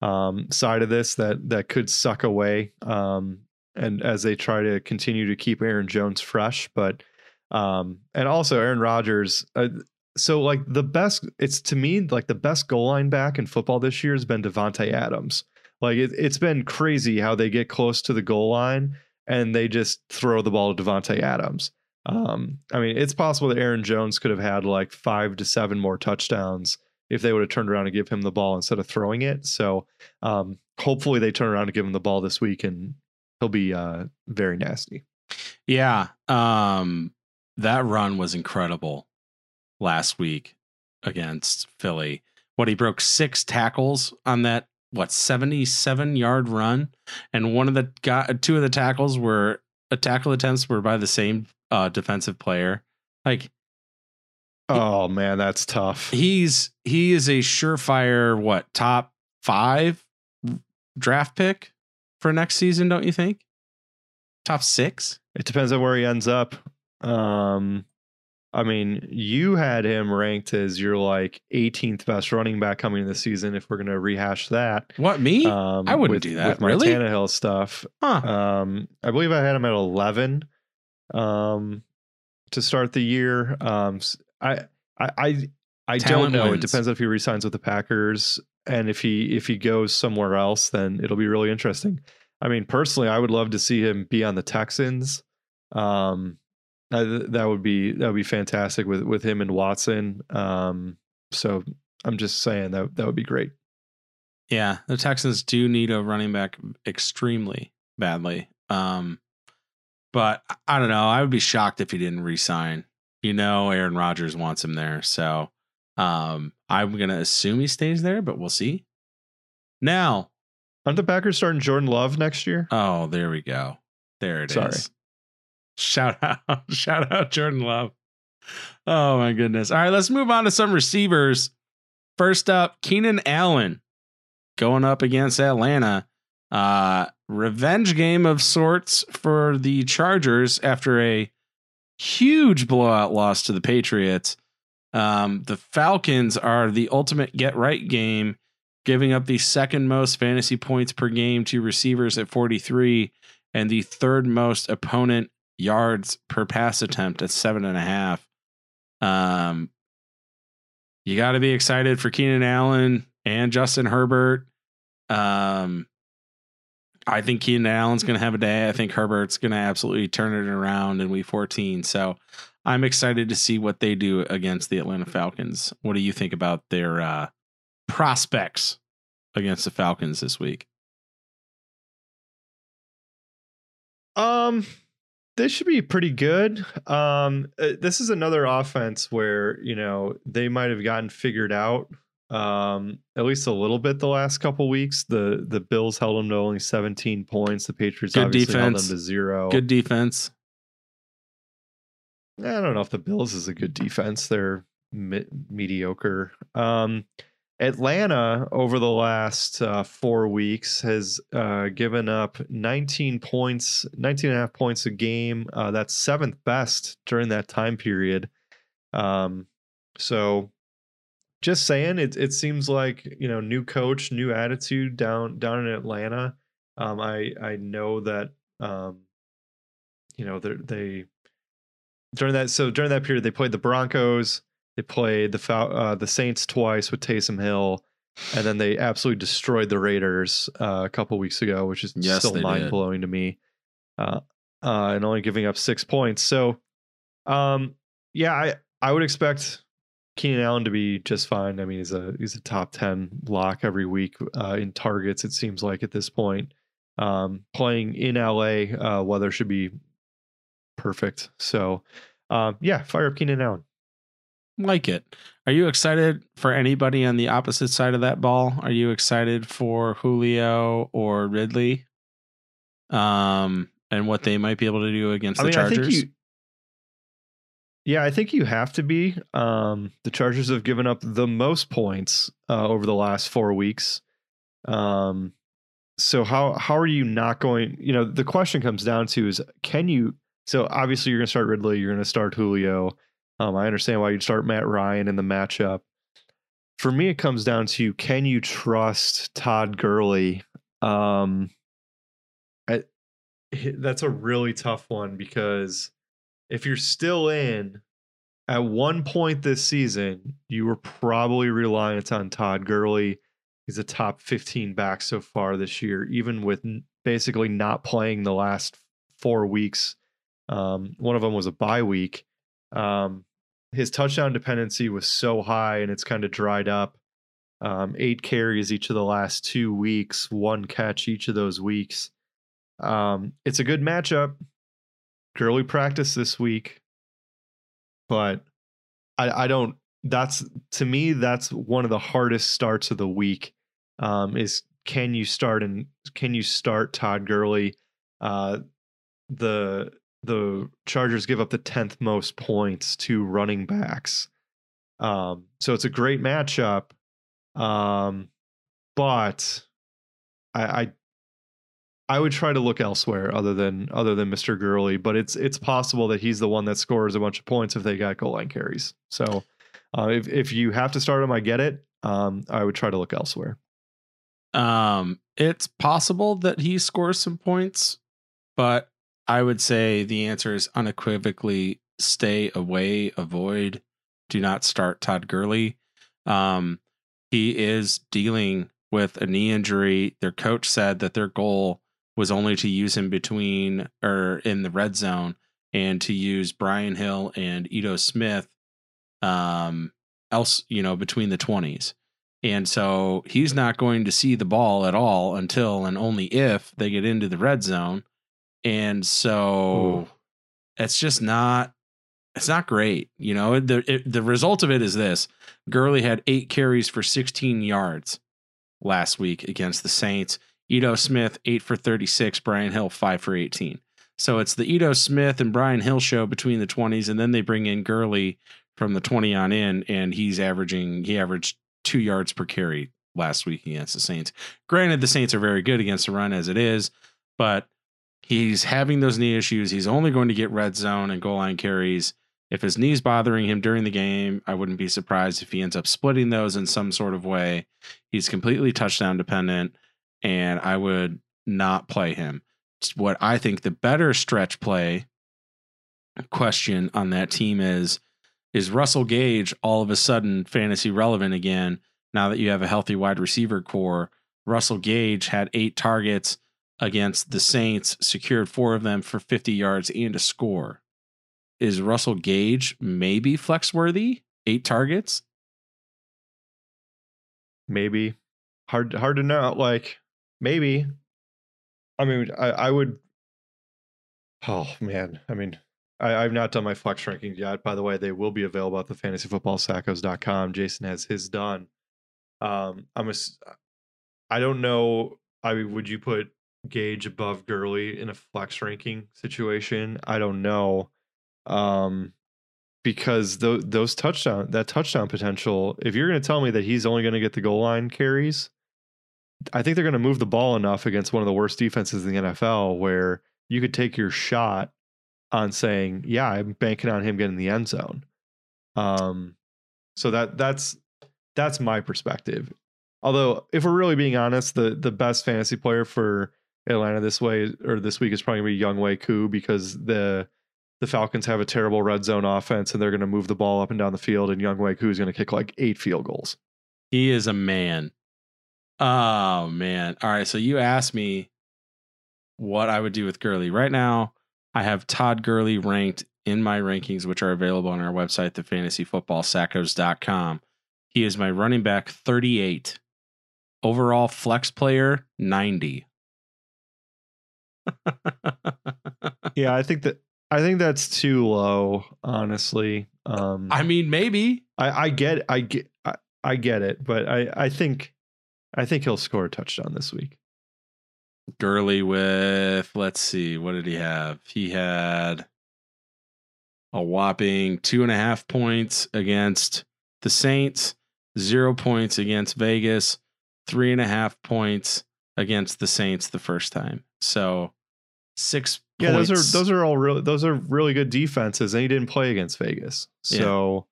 um, side of this that that could suck away um, and as they try to continue to keep Aaron Jones fresh but um, and also Aaron Rodgers uh, so like the best it's to me like the best goal line back in football this year has been Davante Adams. Like it, it's been crazy how they get close to the goal line and they just throw the ball to Davante Adams um, I mean it's possible that Aaron Jones could have had like five to seven more touchdowns if they would have turned around and give him the ball instead of throwing it. So um, hopefully they turn around and give him the ball this week and he'll be uh, very nasty.
Yeah. Um, that run was incredible last week against Philly. What he broke six tackles on that what 77 yard run and one of the got two of the tackles were a tackle attempts were by the same uh defensive player. Like
Oh man, that's tough.
he's he is a surefire what top 5 draft pick for next season, don't you think? Top 6?
It depends on where he ends up. Um, I mean, you had him ranked as your like 18th best running back coming in the season. If we're gonna rehash that,
What me?
um,
I wouldn't
with,
do that,
with my
really?
Tannehill stuff.
huh.
Um, I believe I had him at 11 um, to start the year. Um, I, I, I don't know.
wins.
It depends if he resigns with the Packers, and if he if he goes somewhere else, then it'll be really interesting. I mean, personally, I would love to see him be on the Texans. Um, I, that would be that would be fantastic with with him and Watson. Um, so I'm just saying that that would be great.
Yeah, the Texans do need a running back extremely badly. Um, but I- don't know. I would be shocked if he didn't resign. You know, Aaron Rodgers wants him there, so um, I'm gonna assume he stays there, but we'll see. Now,
Aren't the Packers starting Jordan Love next year?
oh, there we go. There it is.
Sorry.
Shout out, shout out, Jordan Love. Oh my goodness. All right, let's move on to some receivers. First up, Keenan Allen going up against Atlanta. Uh revenge game of sorts for the Chargers after a huge blowout loss to the Patriots. Um, the Falcons are the ultimate get right game, giving up the second most fantasy points per game to receivers at 43 and the third most opponent yards per pass attempt at seven and a half. Um, you got to be excited for Keenan Allen and Justin Herbert. Um, I think Keenan Allen's going to have a day. I think Herbert's going to absolutely turn it around in week 14. So I'm excited to see what they do against the Atlanta Falcons. What do you think about their uh, prospects against the Falcons this week?
Um, they should be pretty good. Um, uh, this is another offense where you know they might have gotten figured out. Um, at least a little bit the last couple weeks. The the Bills held them to only 17 points. The Patriots
Good
obviously held
defense.
them to zero.
Good defense.
I don't know if the Bills is a good defense. They're me- mediocre. Um, Atlanta over the last uh, four weeks has uh, given up 19 points, 19 and a half points a game. Uh, that's seventh best during that time period. Um, so just saying, it it seems like you know new coach, new attitude down down in Atlanta. Um, I I know that um, you know they they during that so during that period they played the Broncos, they played the uh, the Saints twice with Taysom Hill, and then they absolutely destroyed the Raiders uh, a couple weeks ago, which is
Yes,
still mind blowing to me. Uh, uh, and only giving up six points. So, um, yeah, I I would expect Keenan Allen to be just fine. I mean, he's a he's a top ten lock every week uh, in targets. It seems like at this point, um, playing in LA, uh, weather should be perfect. So, um, yeah, fire up Keenan Allen.
like it. Are you excited for anybody on the opposite side of that ball? Are you excited for Julio or Ridley? Um, and what they might be able to do against the Chargers?
Yeah, I think you have to be. Um, the Chargers have given up the most points uh, over the last four weeks. Um, so how how are you not going? You know, the question comes down to is can you? So obviously you're going to start Ridley, you're going to start Julio. Um, I understand why you'd start Matt Ryan in the matchup. For me, it comes down to can you trust Todd Gurley? Um, I, that's a really tough one because if you're still in at one point this season, you were probably reliant on Todd Gurley. He's a top 15 back so far this year, even with basically not playing the last four weeks. Um, one of them was a bye week. Um, his touchdown dependency was so high and it's kind of dried up. Um, eight carries each of the last two weeks, one catch each of those weeks. Um, it's a good matchup. Gurley practice this week. but I, I don't. That's to me, that's one of the hardest starts of the week. Um, is can you start and can you start Todd Gurley? Uh, the the Chargers give up the tenth most points to running backs. Um, so it's a great matchup. Um, but I, I I would try to look elsewhere other than other than Mr. Gurley, but it's it's possible that he's the one that scores a bunch of points if they got goal line carries. So uh, if if you have to start him, I get it. Um, I would try to look elsewhere.
Um, it's possible that he scores some points, but I would say the answer is unequivocally stay away, avoid, do not start Todd Gurley. Um, he is dealing with a knee injury. Their coach said that their goal was only to use him between or in the red zone and to use Brian Hill and Ito Smith um else, you know, between the 20s. And so he's not going to see the ball at all until and only if they get into the red zone. And so
Ooh.
it's just not it's not great. You know, the it, the result of it is this. Gurley had 8 carries for 16 yards last week against the Saints. Ito Smith 8 for 36, Brian Hill 5 for 18. So it's the Ito Smith and Brian Hill show between the 20s and then they bring in Gurley from the 20 on in and he's averaging he averaged 2 yards per carry last week against the Saints. Granted the Saints are very good against the run as it is, but he's having those knee issues. He's only going to get red zone and goal line carries. If his knee's bothering him during the game, I wouldn't be surprised if he ends up splitting those in some sort of way. He's completely touchdown dependent, and I would not play him. What I think the better stretch play question on that team is is Russell Gage all of a sudden fantasy relevant again now that you have a healthy wide receiver core? Russell Gage had eight targets against the Saints, secured four of them for 50 yards and a score. Is Russell Gage maybe flex worthy? Eight targets?
Maybe hard hard to know. Like maybe. I mean, I, I would. Oh man, I mean, I, I've not done my flex rankings yet. By the way, they will be available at the fantasyfootballsackos.com. Jason has his done. Um, I'm a. s- I don't know. I mean, would you put Gage above Gurley in a flex ranking situation? I don't know. Um, because those those touchdown that touchdown potential. If you're going to tell me that he's only going to get the goal line carries, I think they're going to move the ball enough against one of the worst defenses in the NFL where you could take your shot on saying, "Yeah, I'm banking on him getting the end zone." Um, so that that's that's my perspective. Although, if we're really being honest, the the best fantasy player for Atlanta this way or this week is probably going to be Younghoe Koo because the the Falcons have a terrible red zone offense and they're going to move the ball up and down the field, and Younghoe Koo is going to kick like eight field goals.
He is a man. Oh man. All right. So you asked me what I would do with Gurley. Right now, I have Todd Gurley ranked in my rankings, which are available on our website, thefantasyfootballsackos.com. He is my running back 38. Overall flex player 90.
Yeah, I think that I think that's too low, honestly. Um,
I mean, maybe.
I, I get I get I, I get it, but I I think I think he'll score a touchdown this week.
Gurley with, let's see, what did he have? He had a whopping two and a half points against the Saints, zero points against Vegas, three and a half points against the Saints the first time. So six
Yeah, those are those are all really those are really good defenses, and he didn't play against Vegas.
Yeah.
So,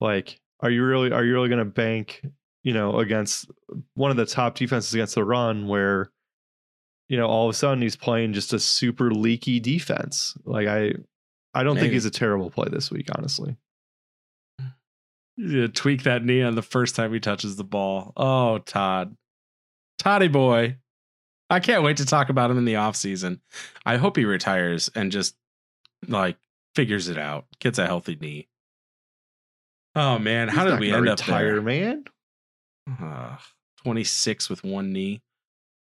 like, are you really are you really going to bank you know against one of the top defenses against the run where you know all of a sudden he's playing just a super leaky defense? Like I I don't think he's a terrible play this week, honestly.
Yeah, tweak that knee on the first time he touches the ball. Oh, Todd. Toddy boy. I can't wait to talk about him in the offseason. I hope he retires and just like figures it out, gets a healthy knee. Oh man, how
He's
did we end up
retire,
there?
man?
Ugh, 26 with one knee.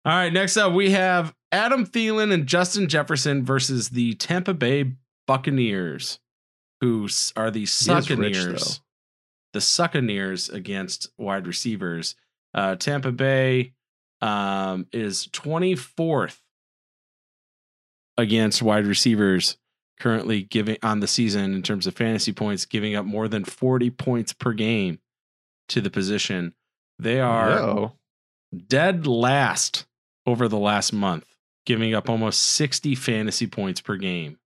All right, next up we have Adam Thielen and Justin Jefferson versus the Tampa Bay Buccaneers. who are the
He
Succaneers, the Succaneers against wide receivers. Uh, Tampa Bay um, is 24th against wide receivers currently giving on the season in terms of fantasy points, giving up more than 40 points per game to the position. They are dead last over the last month, giving up almost 60 fantasy points per game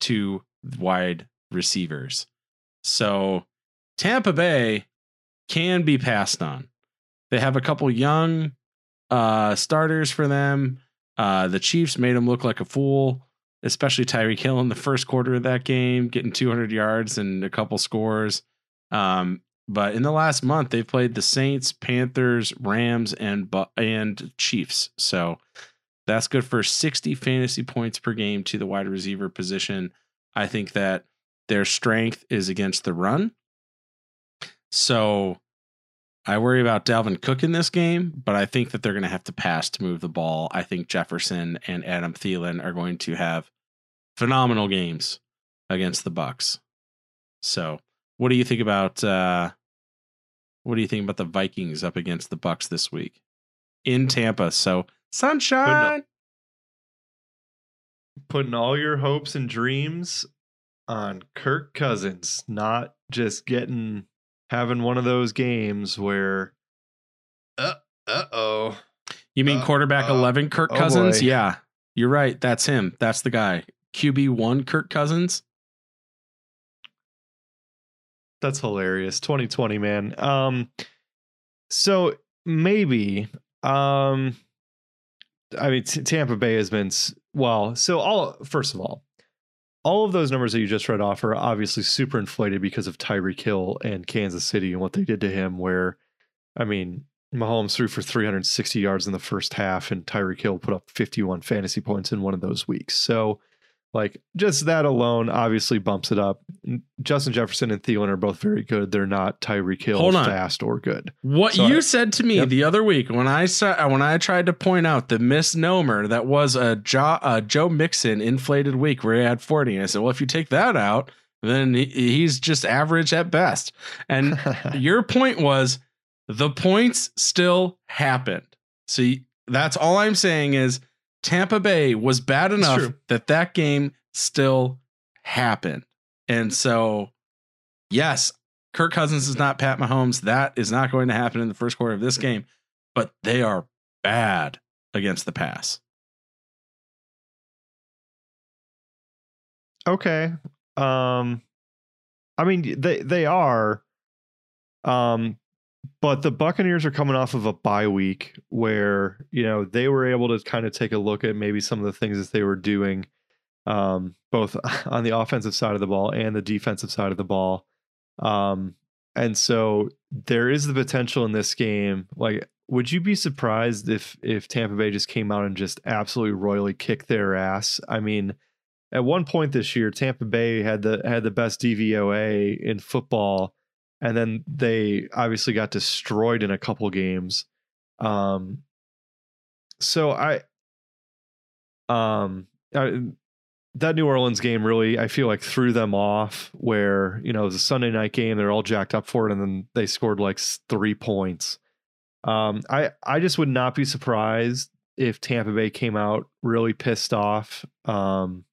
to wide receivers. So Tampa Bay can be passed on. They have a couple young uh, starters for them. Uh, the Chiefs made him look like a fool, especially Tyreek Hill in the first quarter of that game, getting 200 yards and a couple scores. Um, but in the last month, they've played the Saints, Panthers, Rams, and and Chiefs. So that's good for 60 fantasy points per game to the wide receiver position. I think that their strength is against the run. So I worry about Dalvin Cook in this game, but I think that they're going to have to pass to move the ball. I think Jefferson and Adam Thielen are going to have phenomenal games against the Bucks. So, what do you think about uh what do you think about the Vikings up against the Bucks this week in Tampa? So, sunshine.
Putting all your hopes and dreams on Kirk Cousins, not just getting having one of those games where uh oh.
You mean
Uh,
quarterback
uh,
11 Kirk
oh
Cousins? Yeah. You're right. That's him. That's the guy. QB1 Kirk Cousins.
That's hilarious. 2020, man. Um so maybe um I mean T- Tampa Bay has been well, so all first of all, all of those numbers that you just read off are obviously super inflated because of Tyreek Hill and Kansas City and what they did to him where I mean Mahomes threw for 360 yards in the first half, and Tyreek Hill put up 51 fantasy points in one of those weeks. So, like, just that alone obviously bumps it up. Justin Jefferson and Thielen are both very good. They're not Tyreek Hill
Hold on.
fast or good.
What
So
you
I-
said to me
Yep.
the other week when I saw uh, when I tried to point out the misnomer that was a, jo- a Joe Mixon inflated week where he had 40, and I said, well, if you take that out, then he, he's just average at best. And your point was the points still happened. You- that's all I'm saying is Tampa Bay was bad enough that that game still happened. And so, yes, Kirk Cousins is not Pat Mahomes. That is not going to happen in the first quarter of this game, but they are bad against the pass.
Okay. Um I mean they they are um but the Buccaneers are coming off of a bye week where, you know, they were able to kind of take a look at maybe some of the things that they were doing um both on the offensive side of the ball and the defensive side of the ball. Um and so there is the potential in this game like would you be surprised if if Tampa Bay just came out and just absolutely royally kicked their ass? I mean, at one point this year, Tampa Bay had the had the best DVOA in football, and then they obviously got destroyed in a couple games. Um, so I, um, I, that New Orleans game really, I feel like threw them off. Where you know it was a Sunday night game, they're all jacked up for it, and then they scored like three points. Um, I I just would not be surprised if Tampa Bay came out really pissed off. Um,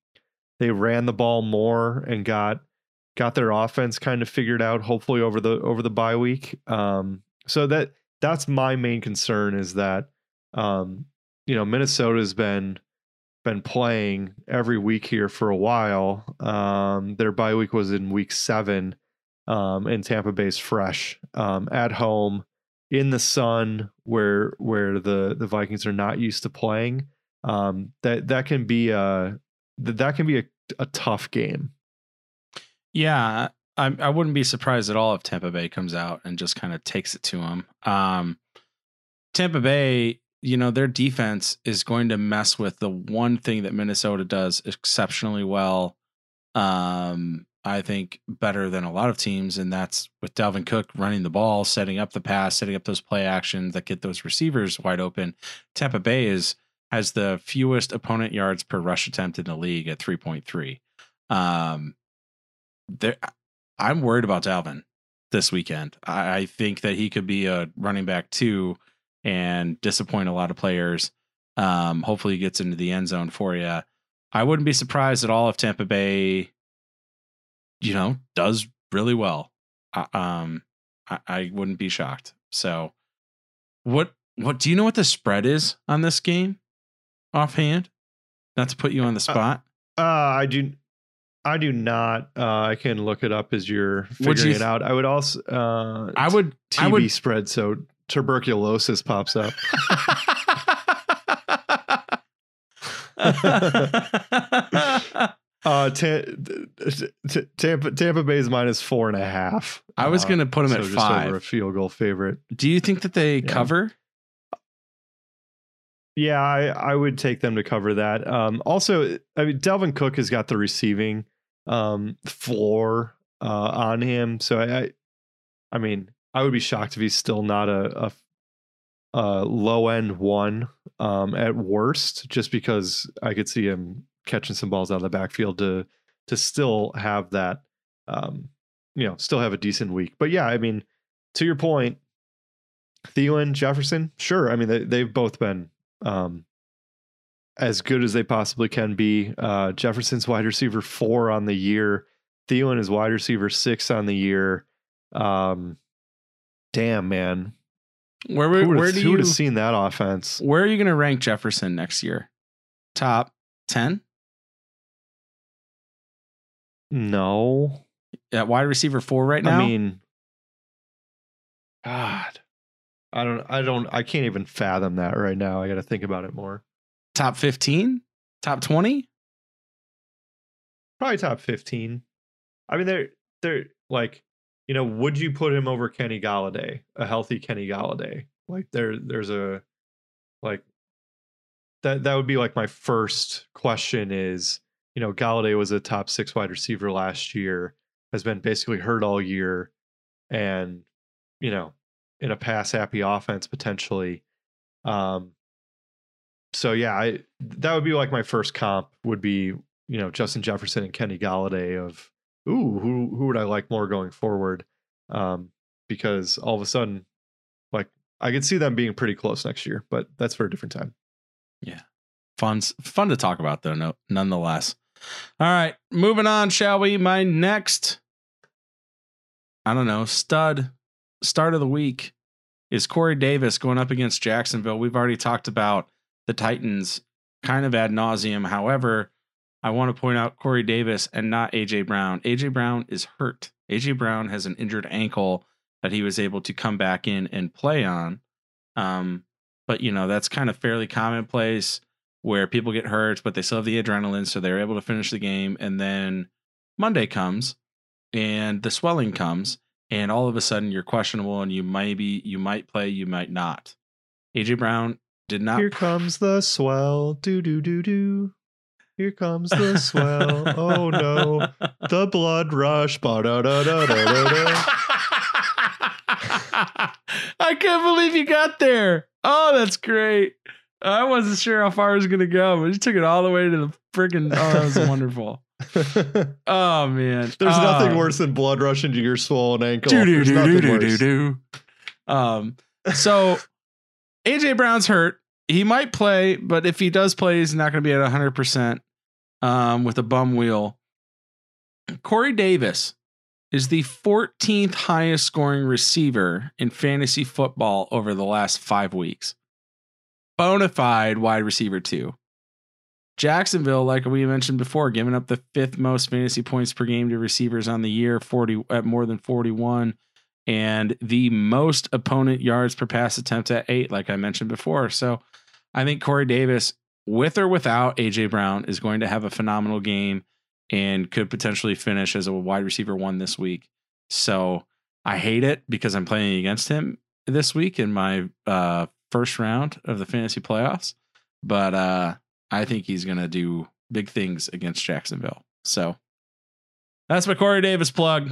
they ran the ball more and got got their offense kind of figured out hopefully over the over the bye week. Um so that that's my main concern is that um you know minnesota's been been playing every week here for a while. Um their bye week was in week 7 um and tampa bay's fresh um at home in the sun where where the the vikings are not used to playing. Um that that can be a th- that can be a, a tough game.
Yeah, I I wouldn't be surprised at all if Tampa Bay comes out and just kind of takes it to them. Um, Tampa Bay, you know, their defense is going to mess with the one thing that Minnesota does exceptionally well. Um, I think better than a lot of teams, and that's with Dalvin Cook running the ball, setting up the pass, setting up those play actions that get those receivers wide open. Tampa Bay is has the fewest opponent yards per rush attempt in the league at 3.3. Um, there, I'm worried about Dalvin this weekend. I, I think that he could be a running back too and disappoint a lot of players. Um, hopefully, he gets into the end zone for you. I wouldn't be surprised at all if Tampa Bay, you know, does really well. Uh, um, I, I wouldn't be shocked. So, what what do you know what the spread is on this game offhand? Not to put you on the spot.
Uh, I do. I do not. Uh, I can look it up as you're figuring
you
it out. I would also. Uh,
I would. I would.
spread so tuberculosis pops up. Uh, ta- t- Tampa Tampa Bay is minus four and a half.
I was
Uh,
going to put them
so
at five.
over a field goal favorite.
Do you think that they
Yeah.
cover?
Yeah, I, I would take them to cover that. Um, also, I mean, Dalvin Cook has got the receiving um, floor uh, on him, so I, I, I mean, I would be shocked if he's still not a, a, low end one um, at worst, just because I could see him catching some balls out of the backfield to to still have that, um, you know, still have a decent week. But yeah, I mean, to your point, Thielen, Jefferson, sure. I mean, they, they've both been um, as good as they possibly can be. Uh, Jefferson's wide receiver four on the year. Thielen is wide receiver six on the year. Um, damn, man.
Where
Who
where,
would
where
have
do you
seen that offense?
where are you going to rank Jefferson next year? Top ten
No.
at wide receiver four right now.
I mean, God. I don't, I don't, I can't even fathom that right now. I got to think about it more.
Top fifteen, top twenty.
Probably top 15. I mean, they're, they're like, you know, would you put him over Kenny Golladay, a healthy Kenny Golladay? Like there, there's a, like, that, that would be like my first question is, you know, Golladay was a top six wide receiver last year, has been basically hurt all year, and, you know, in a pass happy offense potentially. Um, so yeah, I that would be like my first comp would be you know Justin Jefferson and Kenny Golladay of ooh who who would I like more going forward? Um, because all of a sudden, like I could see them being pretty close next year, but that's for a different time. Yeah.
Fun fun to talk about though. No, nonetheless. All right, moving on, shall we? My next, I don't know, stud start of the week is Corey Davis going up against Jacksonville. We've already talked about the Titans kind of ad nauseum. However, I want to point out Corey Davis and not AJ Brown. AJ Brown is hurt. AJ Brown has an injured ankle that he was able to come back in and play on. Um, but you know that's kind of fairly commonplace where people get hurt, but they still have the adrenaline, so they're able to finish the game. And then Monday comes, and the swelling comes, and all of a sudden you're questionable, and you maybe you might play, you might not. AJ Brown did not.
Here comes the swell, do do do do. Here comes the swell. oh no, the blood rush.
I can't believe you got there. Oh, that's great. I wasn't sure how far it was gonna go, but you took it all the way to the freaking. Oh, that was wonderful. Oh man,
There's
Uh,
nothing worse than blood rush into your swollen ankle.
do do do do do do do. Um, so AJ Brown's hurt. He might play, but if he does play, he's not going to be at hundred percent. Um, with a bum wheel. Corey Davis is the 14th highest scoring receiver in fantasy football over the last five weeks. Bona fide wide receiver two. Jacksonville, like we mentioned before, giving up the fifth most fantasy points per game to receivers on the year, 40 at more than 41, and the most opponent yards per pass attempt at eight, like I mentioned before. So I think Corey Davis, with or without AJ Brown, is going to have a phenomenal game and could potentially finish as a wide receiver one this week. So I hate it because I'm playing against him this week in my uh, first round of the fantasy playoffs. But uh, I think he's going to do big things against Jacksonville. So that's my Corey Davis plug.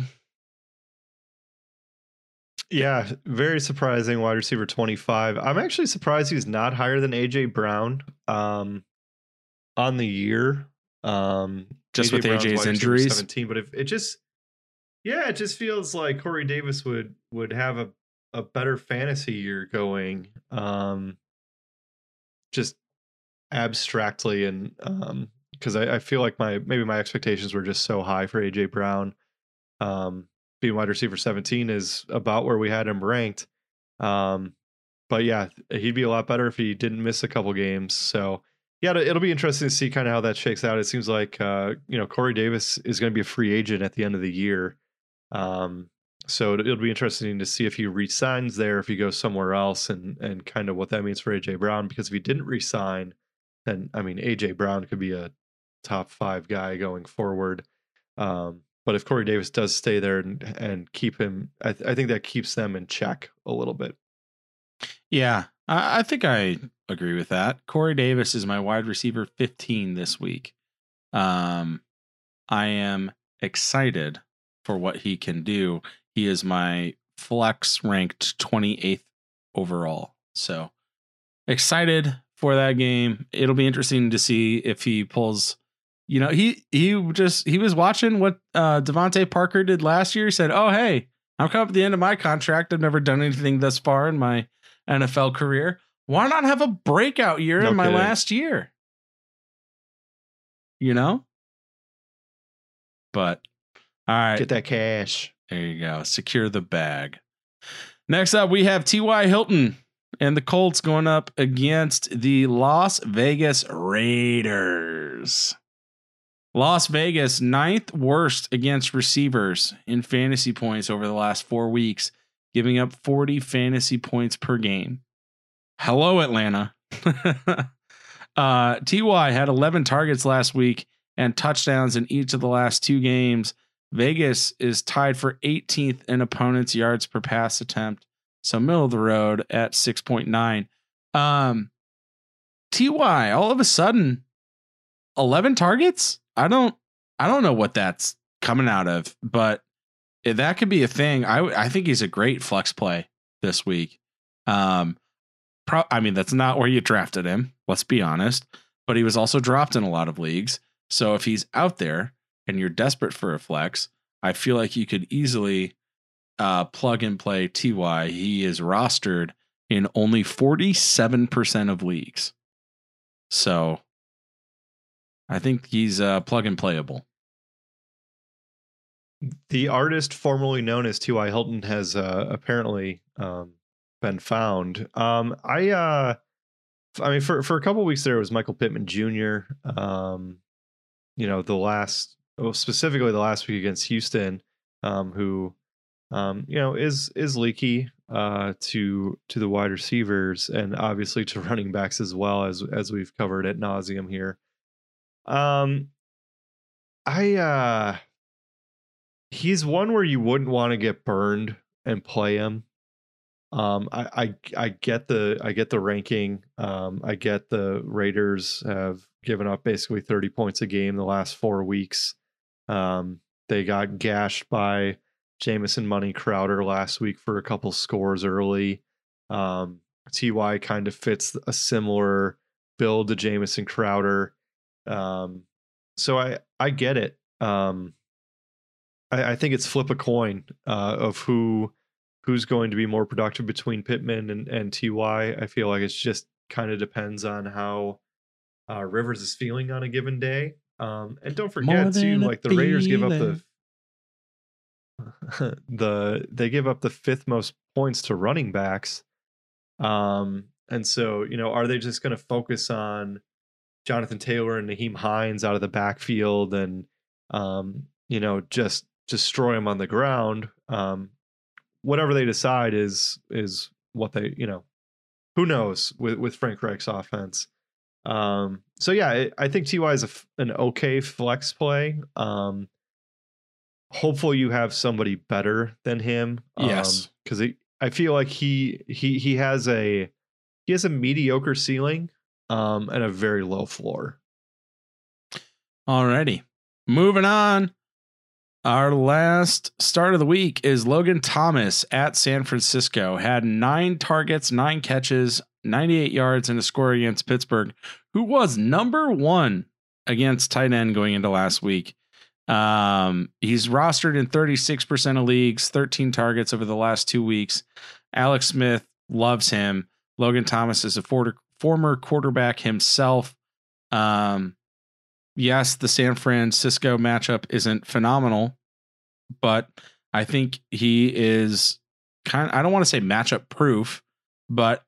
Yeah, very surprising wide receiver 25. I'm actually surprised he's not higher than AJ Brown um on the year. Um
Just with
Brown's
AJ's injuries?
17, but if it just Yeah, it just feels like Corey Davis would would have a, a better fantasy year going. Um just abstractly and um because I, I feel like my maybe my expectations were just so high for AJ Brown. Um being wide receiver 17 is about where we had him ranked. Um but yeah, he'd be a lot better if he didn't miss a couple games. So yeah, it'll be interesting to see kind of how that shakes out. It seems like uh, you know Corey Davis is going to be a free agent at the end of the year, um, so it'll be interesting to see if he resigns there, if he goes somewhere else, and and kind of what that means for AJ Brown. Because if he didn't resign, then I mean AJ Brown could be a top five guy going forward. Um, but if Corey Davis does stay there and, and keep him, I, th- I think that keeps them in check a little bit.
Yeah, I, I think I agree with that. Corey Davis is my wide receiver 15 this week. Um, I am excited for what he can do. He is my flex ranked 28th overall. So excited for that game. It'll be interesting to see if he pulls. You know, he he just he was watching what uh DeVante Parker did last year. He said, "Oh hey, I'm coming up at the end of my contract. I've never done anything thus far in my NFL career. Why not have a breakout year
No
in my
kidding.
last year? You know? But all right,
Get that cash.
there you go. Secure the bag. Next up, we have T.Y. Hilton and the Colts going up against the Las Vegas Raiders. Las Vegas, ninth worst against receivers in fantasy points over the last four weeks, giving up 40 fantasy points per game. Hello, Atlanta. uh, Ty had 11 targets last week and touchdowns in each of the last two games. Vegas is tied for 18th in opponents' yards per pass attempt, so middle of the road at 6.9. Um, Ty, all of a sudden, 11 targets. I don't, I don't know what that's coming out of, but that could be a thing. I, I think he's a great flex play this week. Um, pro- I mean, that's not where you drafted him. Let's be honest. But he was also dropped in a lot of leagues. So if he's out there and you're desperate for a flex, I feel like you could easily uh, plug and play Ty. He is rostered in only 47% of leagues. So I think he's uh, plug and playable.
The artist formerly known as T.Y. Hilton has uh, apparently um, been found. Um, I, uh, I mean, for for a couple weeks there it was Michael Pittman Jr. Um, you know, the last, well, specifically the last week against Houston, um, who, um, you know, is is leaky uh, to to the wide receivers and obviously to running backs as well as as we've covered at nauseum here. Um, I uh he's one where you wouldn't want to get burned and play him. Um, I, I I get the I get the ranking. Um, I get the Raiders have given up basically 30 points a game the last four weeks. Um, they got gashed by Jamison Money Crowder last week for a couple scores early. Um, Ty kind of fits a similar build to Jamison Crowder. Um, so I I get it. Um, I, I think it's flip a coin uh, of who who's going to be more productive between Pittman and, and Ty. I feel like it's just kind of depends on how uh, Rivers is feeling on a given day. Um, and don't forget too, like the Raiders give up the the they give up the fifth most points to running backs. Um, and so you know, are they just going to focus on Jonathan Taylor and Nyheim Hines out of the backfield and um, you know just destroy them on the ground? Um, whatever they decide is is what they you know who knows with with Frank Reich's offense. Um, so yeah, I, I think Ty is a an okay flex play. Um, hopefully you have somebody better than him.
Yes.
because I feel like he he he has a he has a mediocre ceiling um and a very low floor.
Alrighty. Moving on. Our last start of the week is Logan Thomas at San Francisco. Had nine targets, nine catches, 98 yards, and a score against Pittsburgh, who was number one against tight end going into last week. Um, he's rostered in 36% of leagues, 13 targets over the last two weeks. Alex Smith loves him. Logan Thomas is a for- former quarterback himself. Um, yes, the San Francisco matchup isn't phenomenal, but I think he is kind I don't want to say matchup proof, but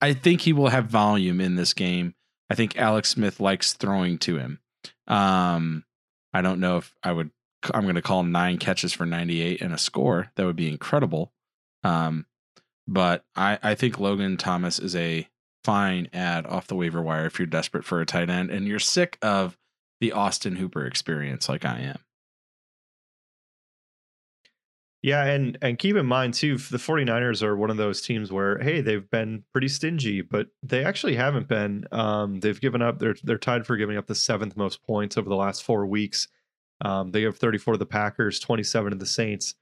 I think he will have volume in this game. I think Alex Smith likes throwing to him. Um, I don't know if I would. I'm going to call nine catches for 98 and a score. That would be incredible. Um, but I, I think Logan Thomas is a fine ad off the waiver wire if you're desperate for a tight end and you're sick of the Austin Hooper experience like I am.
Yeah, and and keep in mind too, the 49ers are one of those teams where hey, they've been pretty stingy, but they actually haven't been. Um, they've given up. They're they're tied for giving up the seventh most points over the last four weeks. Um, they have 34 to the Packers, 27 to the Saints,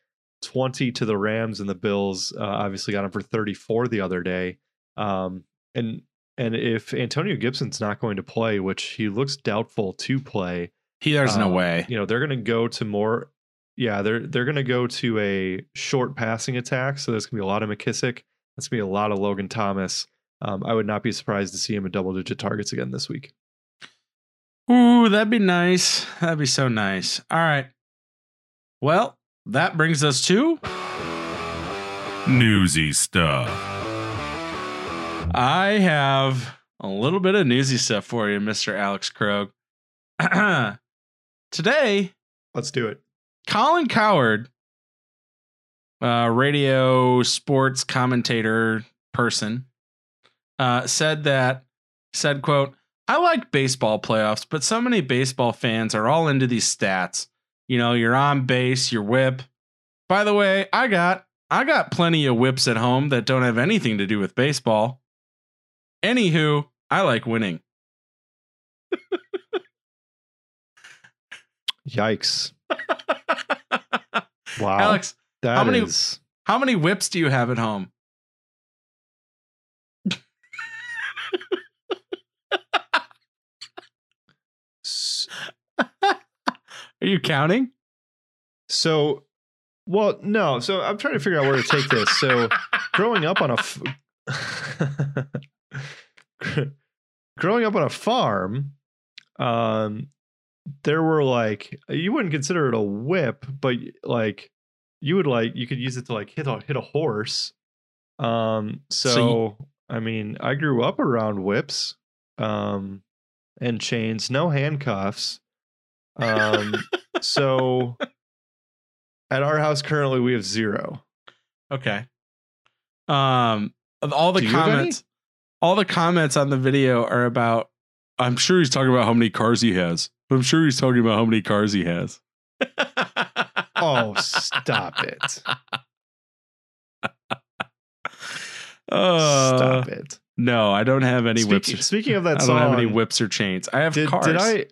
20 to the Rams, and the Bills. Uh, obviously, got them for 34 the other day. Um, and and if Antonio Gibson's not going to play, which he looks doubtful to play,
He there's no
Um,
way.
you know they're going to go to more yeah they're they're going to go to a short passing attack so there's going to be a lot of McKissic that's going to be a lot of logan thomas um, i would not be surprised to see him in double digit targets again this week
Ooh, that'd be nice. That'd be so nice. All right. Well, that brings us to
Newsy stuff.
I have a little bit of newsy stuff for you, Mr. Alex Krog. Today,
let's do it
Colin Cowherd, uh, radio sports commentator person, uh, said that said, "quote I like baseball playoffs, but so many baseball fans are all into these stats. You know, you're on base, your whip. By the way, I got I got plenty of whips at home that don't have anything to do with baseball. Anywho, I like winning.
yikes wow
Alex,
that
how many-
is-
how many whips do you have at home? Are you counting?
so well no so i'm trying to figure out where to take this so growing up on a f- growing up on a farm um there were like you wouldn't consider it a whip but like you would like you could use it to like hit a hit a horse um so,
So you-
i mean i grew up around whips um and chains no handcuffs um so at our house currently we have zero
Okay. Um of all the
Do you have any?
comments all the comments on the video are about I'm sure he's talking about how many cars he has. I'm sure he's talking about how many cars he has.
oh stop it
Uh,
stop it
No, I don't have any whips.
Speaking,
or-
speaking of that
I don't
song
have any whips or chains. I have
did,
cars.
did I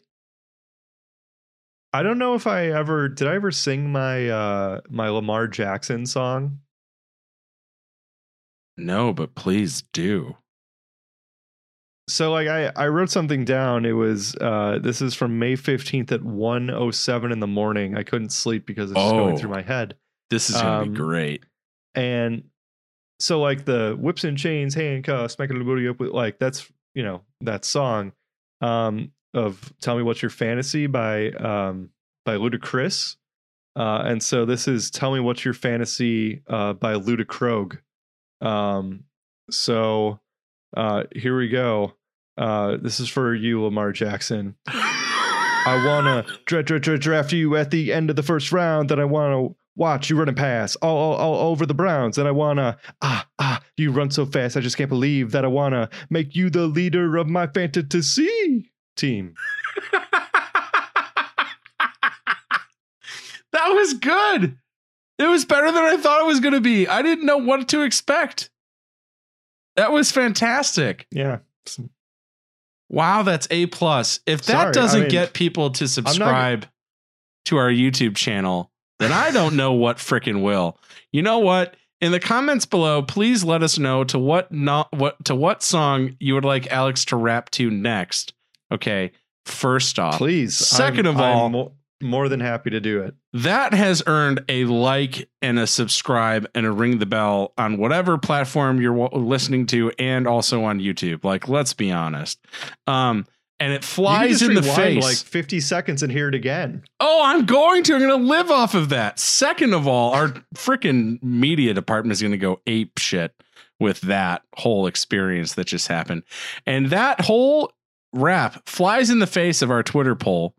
I don't know if I ever did I ever sing my uh my Lamar Jackson song.
No, but please do.
So like I I wrote something down. It was uh this is from May 15th at 107 in the morning. I couldn't sleep because it's just going
Oh.
through my head.
This is gonna
Um,
be great.
And so like the whips and chains, handcuffs, smacking the booty up with like that's you know that song um of Tell Me What's Your Fantasy by um by Ludacris. Uh and so this is Tell Me What's Your Fantasy uh by Ludacrog. Um so uh here we go. Uh this is for you, Lamar Jackson. I wanna dra- dra- dra- draft you at the end of the first round. Then I wanna watch you running past all, all, all over the Browns. Then I wanna ah ah you run so fast. I just can't believe that I wanna make you the leader of my fantasy team.
that was good. It was better than I thought it was going to be. I didn't know what to expect. That was fantastic.
Yeah.
Wow, that's A plus. If that
Sorry,
doesn't
mean,
get people to subscribe to our YouTube channel, then I don't know what freaking will. You know what? In the comments below, please let us know to what not what to what song you would like Alex to rap to next. Okay. First off,
Please.
Second of all,
mo- More than happy to do it.
that has earned a like and a subscribe and a ring the bell on whatever platform you're listening to and also on YouTube. Like, let's be honest. Um, and it flies in the face.
like 50 seconds and hear it again.
oh, I'm going to. I'm going to live off of that. Second of all, our freaking media department is going to go ape shit with that whole experience that just happened. And that whole rap flies in the face of our Twitter poll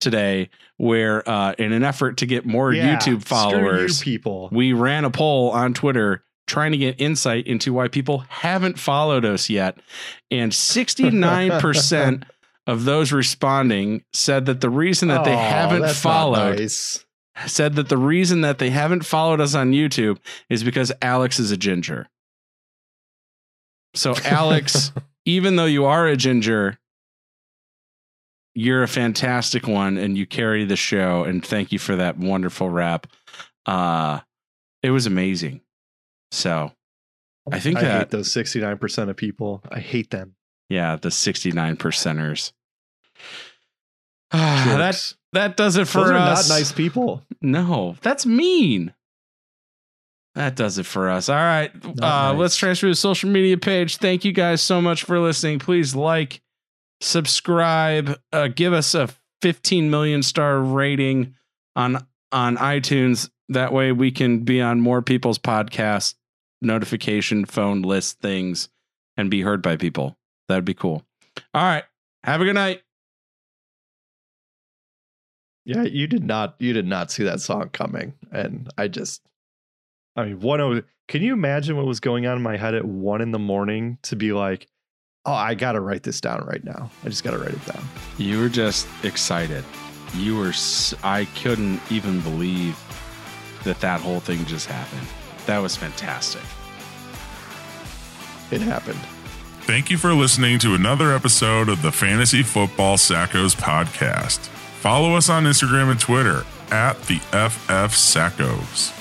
today, where uh, in an effort to get more
Yeah,
YouTube followers,
you people.
we ran a poll on Twitter trying to get insight into why people haven't followed us yet. And 69% of those responding said that the reason that they haven't followed
nice.
said that the reason that they haven't followed us on YouTube is because Alex is a ginger. So Alex, even though you are a ginger, you're a fantastic one and you carry the show and thank you for that wonderful rap. Uh it was amazing. So I think
I
that
hate those 69% of people. I hate them.
yeah, the 69 percenters. That that does it for
Those are
us.
not nice people.
No, that's mean. That does it for us. All right. Uh,
nice.
Let's transfer to the social media page. Thank you guys so much for listening. Please like, subscribe, uh, give us a 15 million star rating on on iTunes. That way we can be on more people's podcast notification phone list things and be heard by people. That'd be cool. All right. Have a good night.
Yeah, you did not you did not see that song coming. And I just I mean, one can you imagine what was going on in my head at one in the morning to be like, oh, I gotta write this down right now. I just gotta write it down.
You were just excited. You were, s- I couldn't even believe that that whole thing just happened. That was fantastic.
It happened.
Thank you for listening to another episode of the Fantasy Football Sackos podcast. Follow us on Instagram and Twitter at the FF Sackos.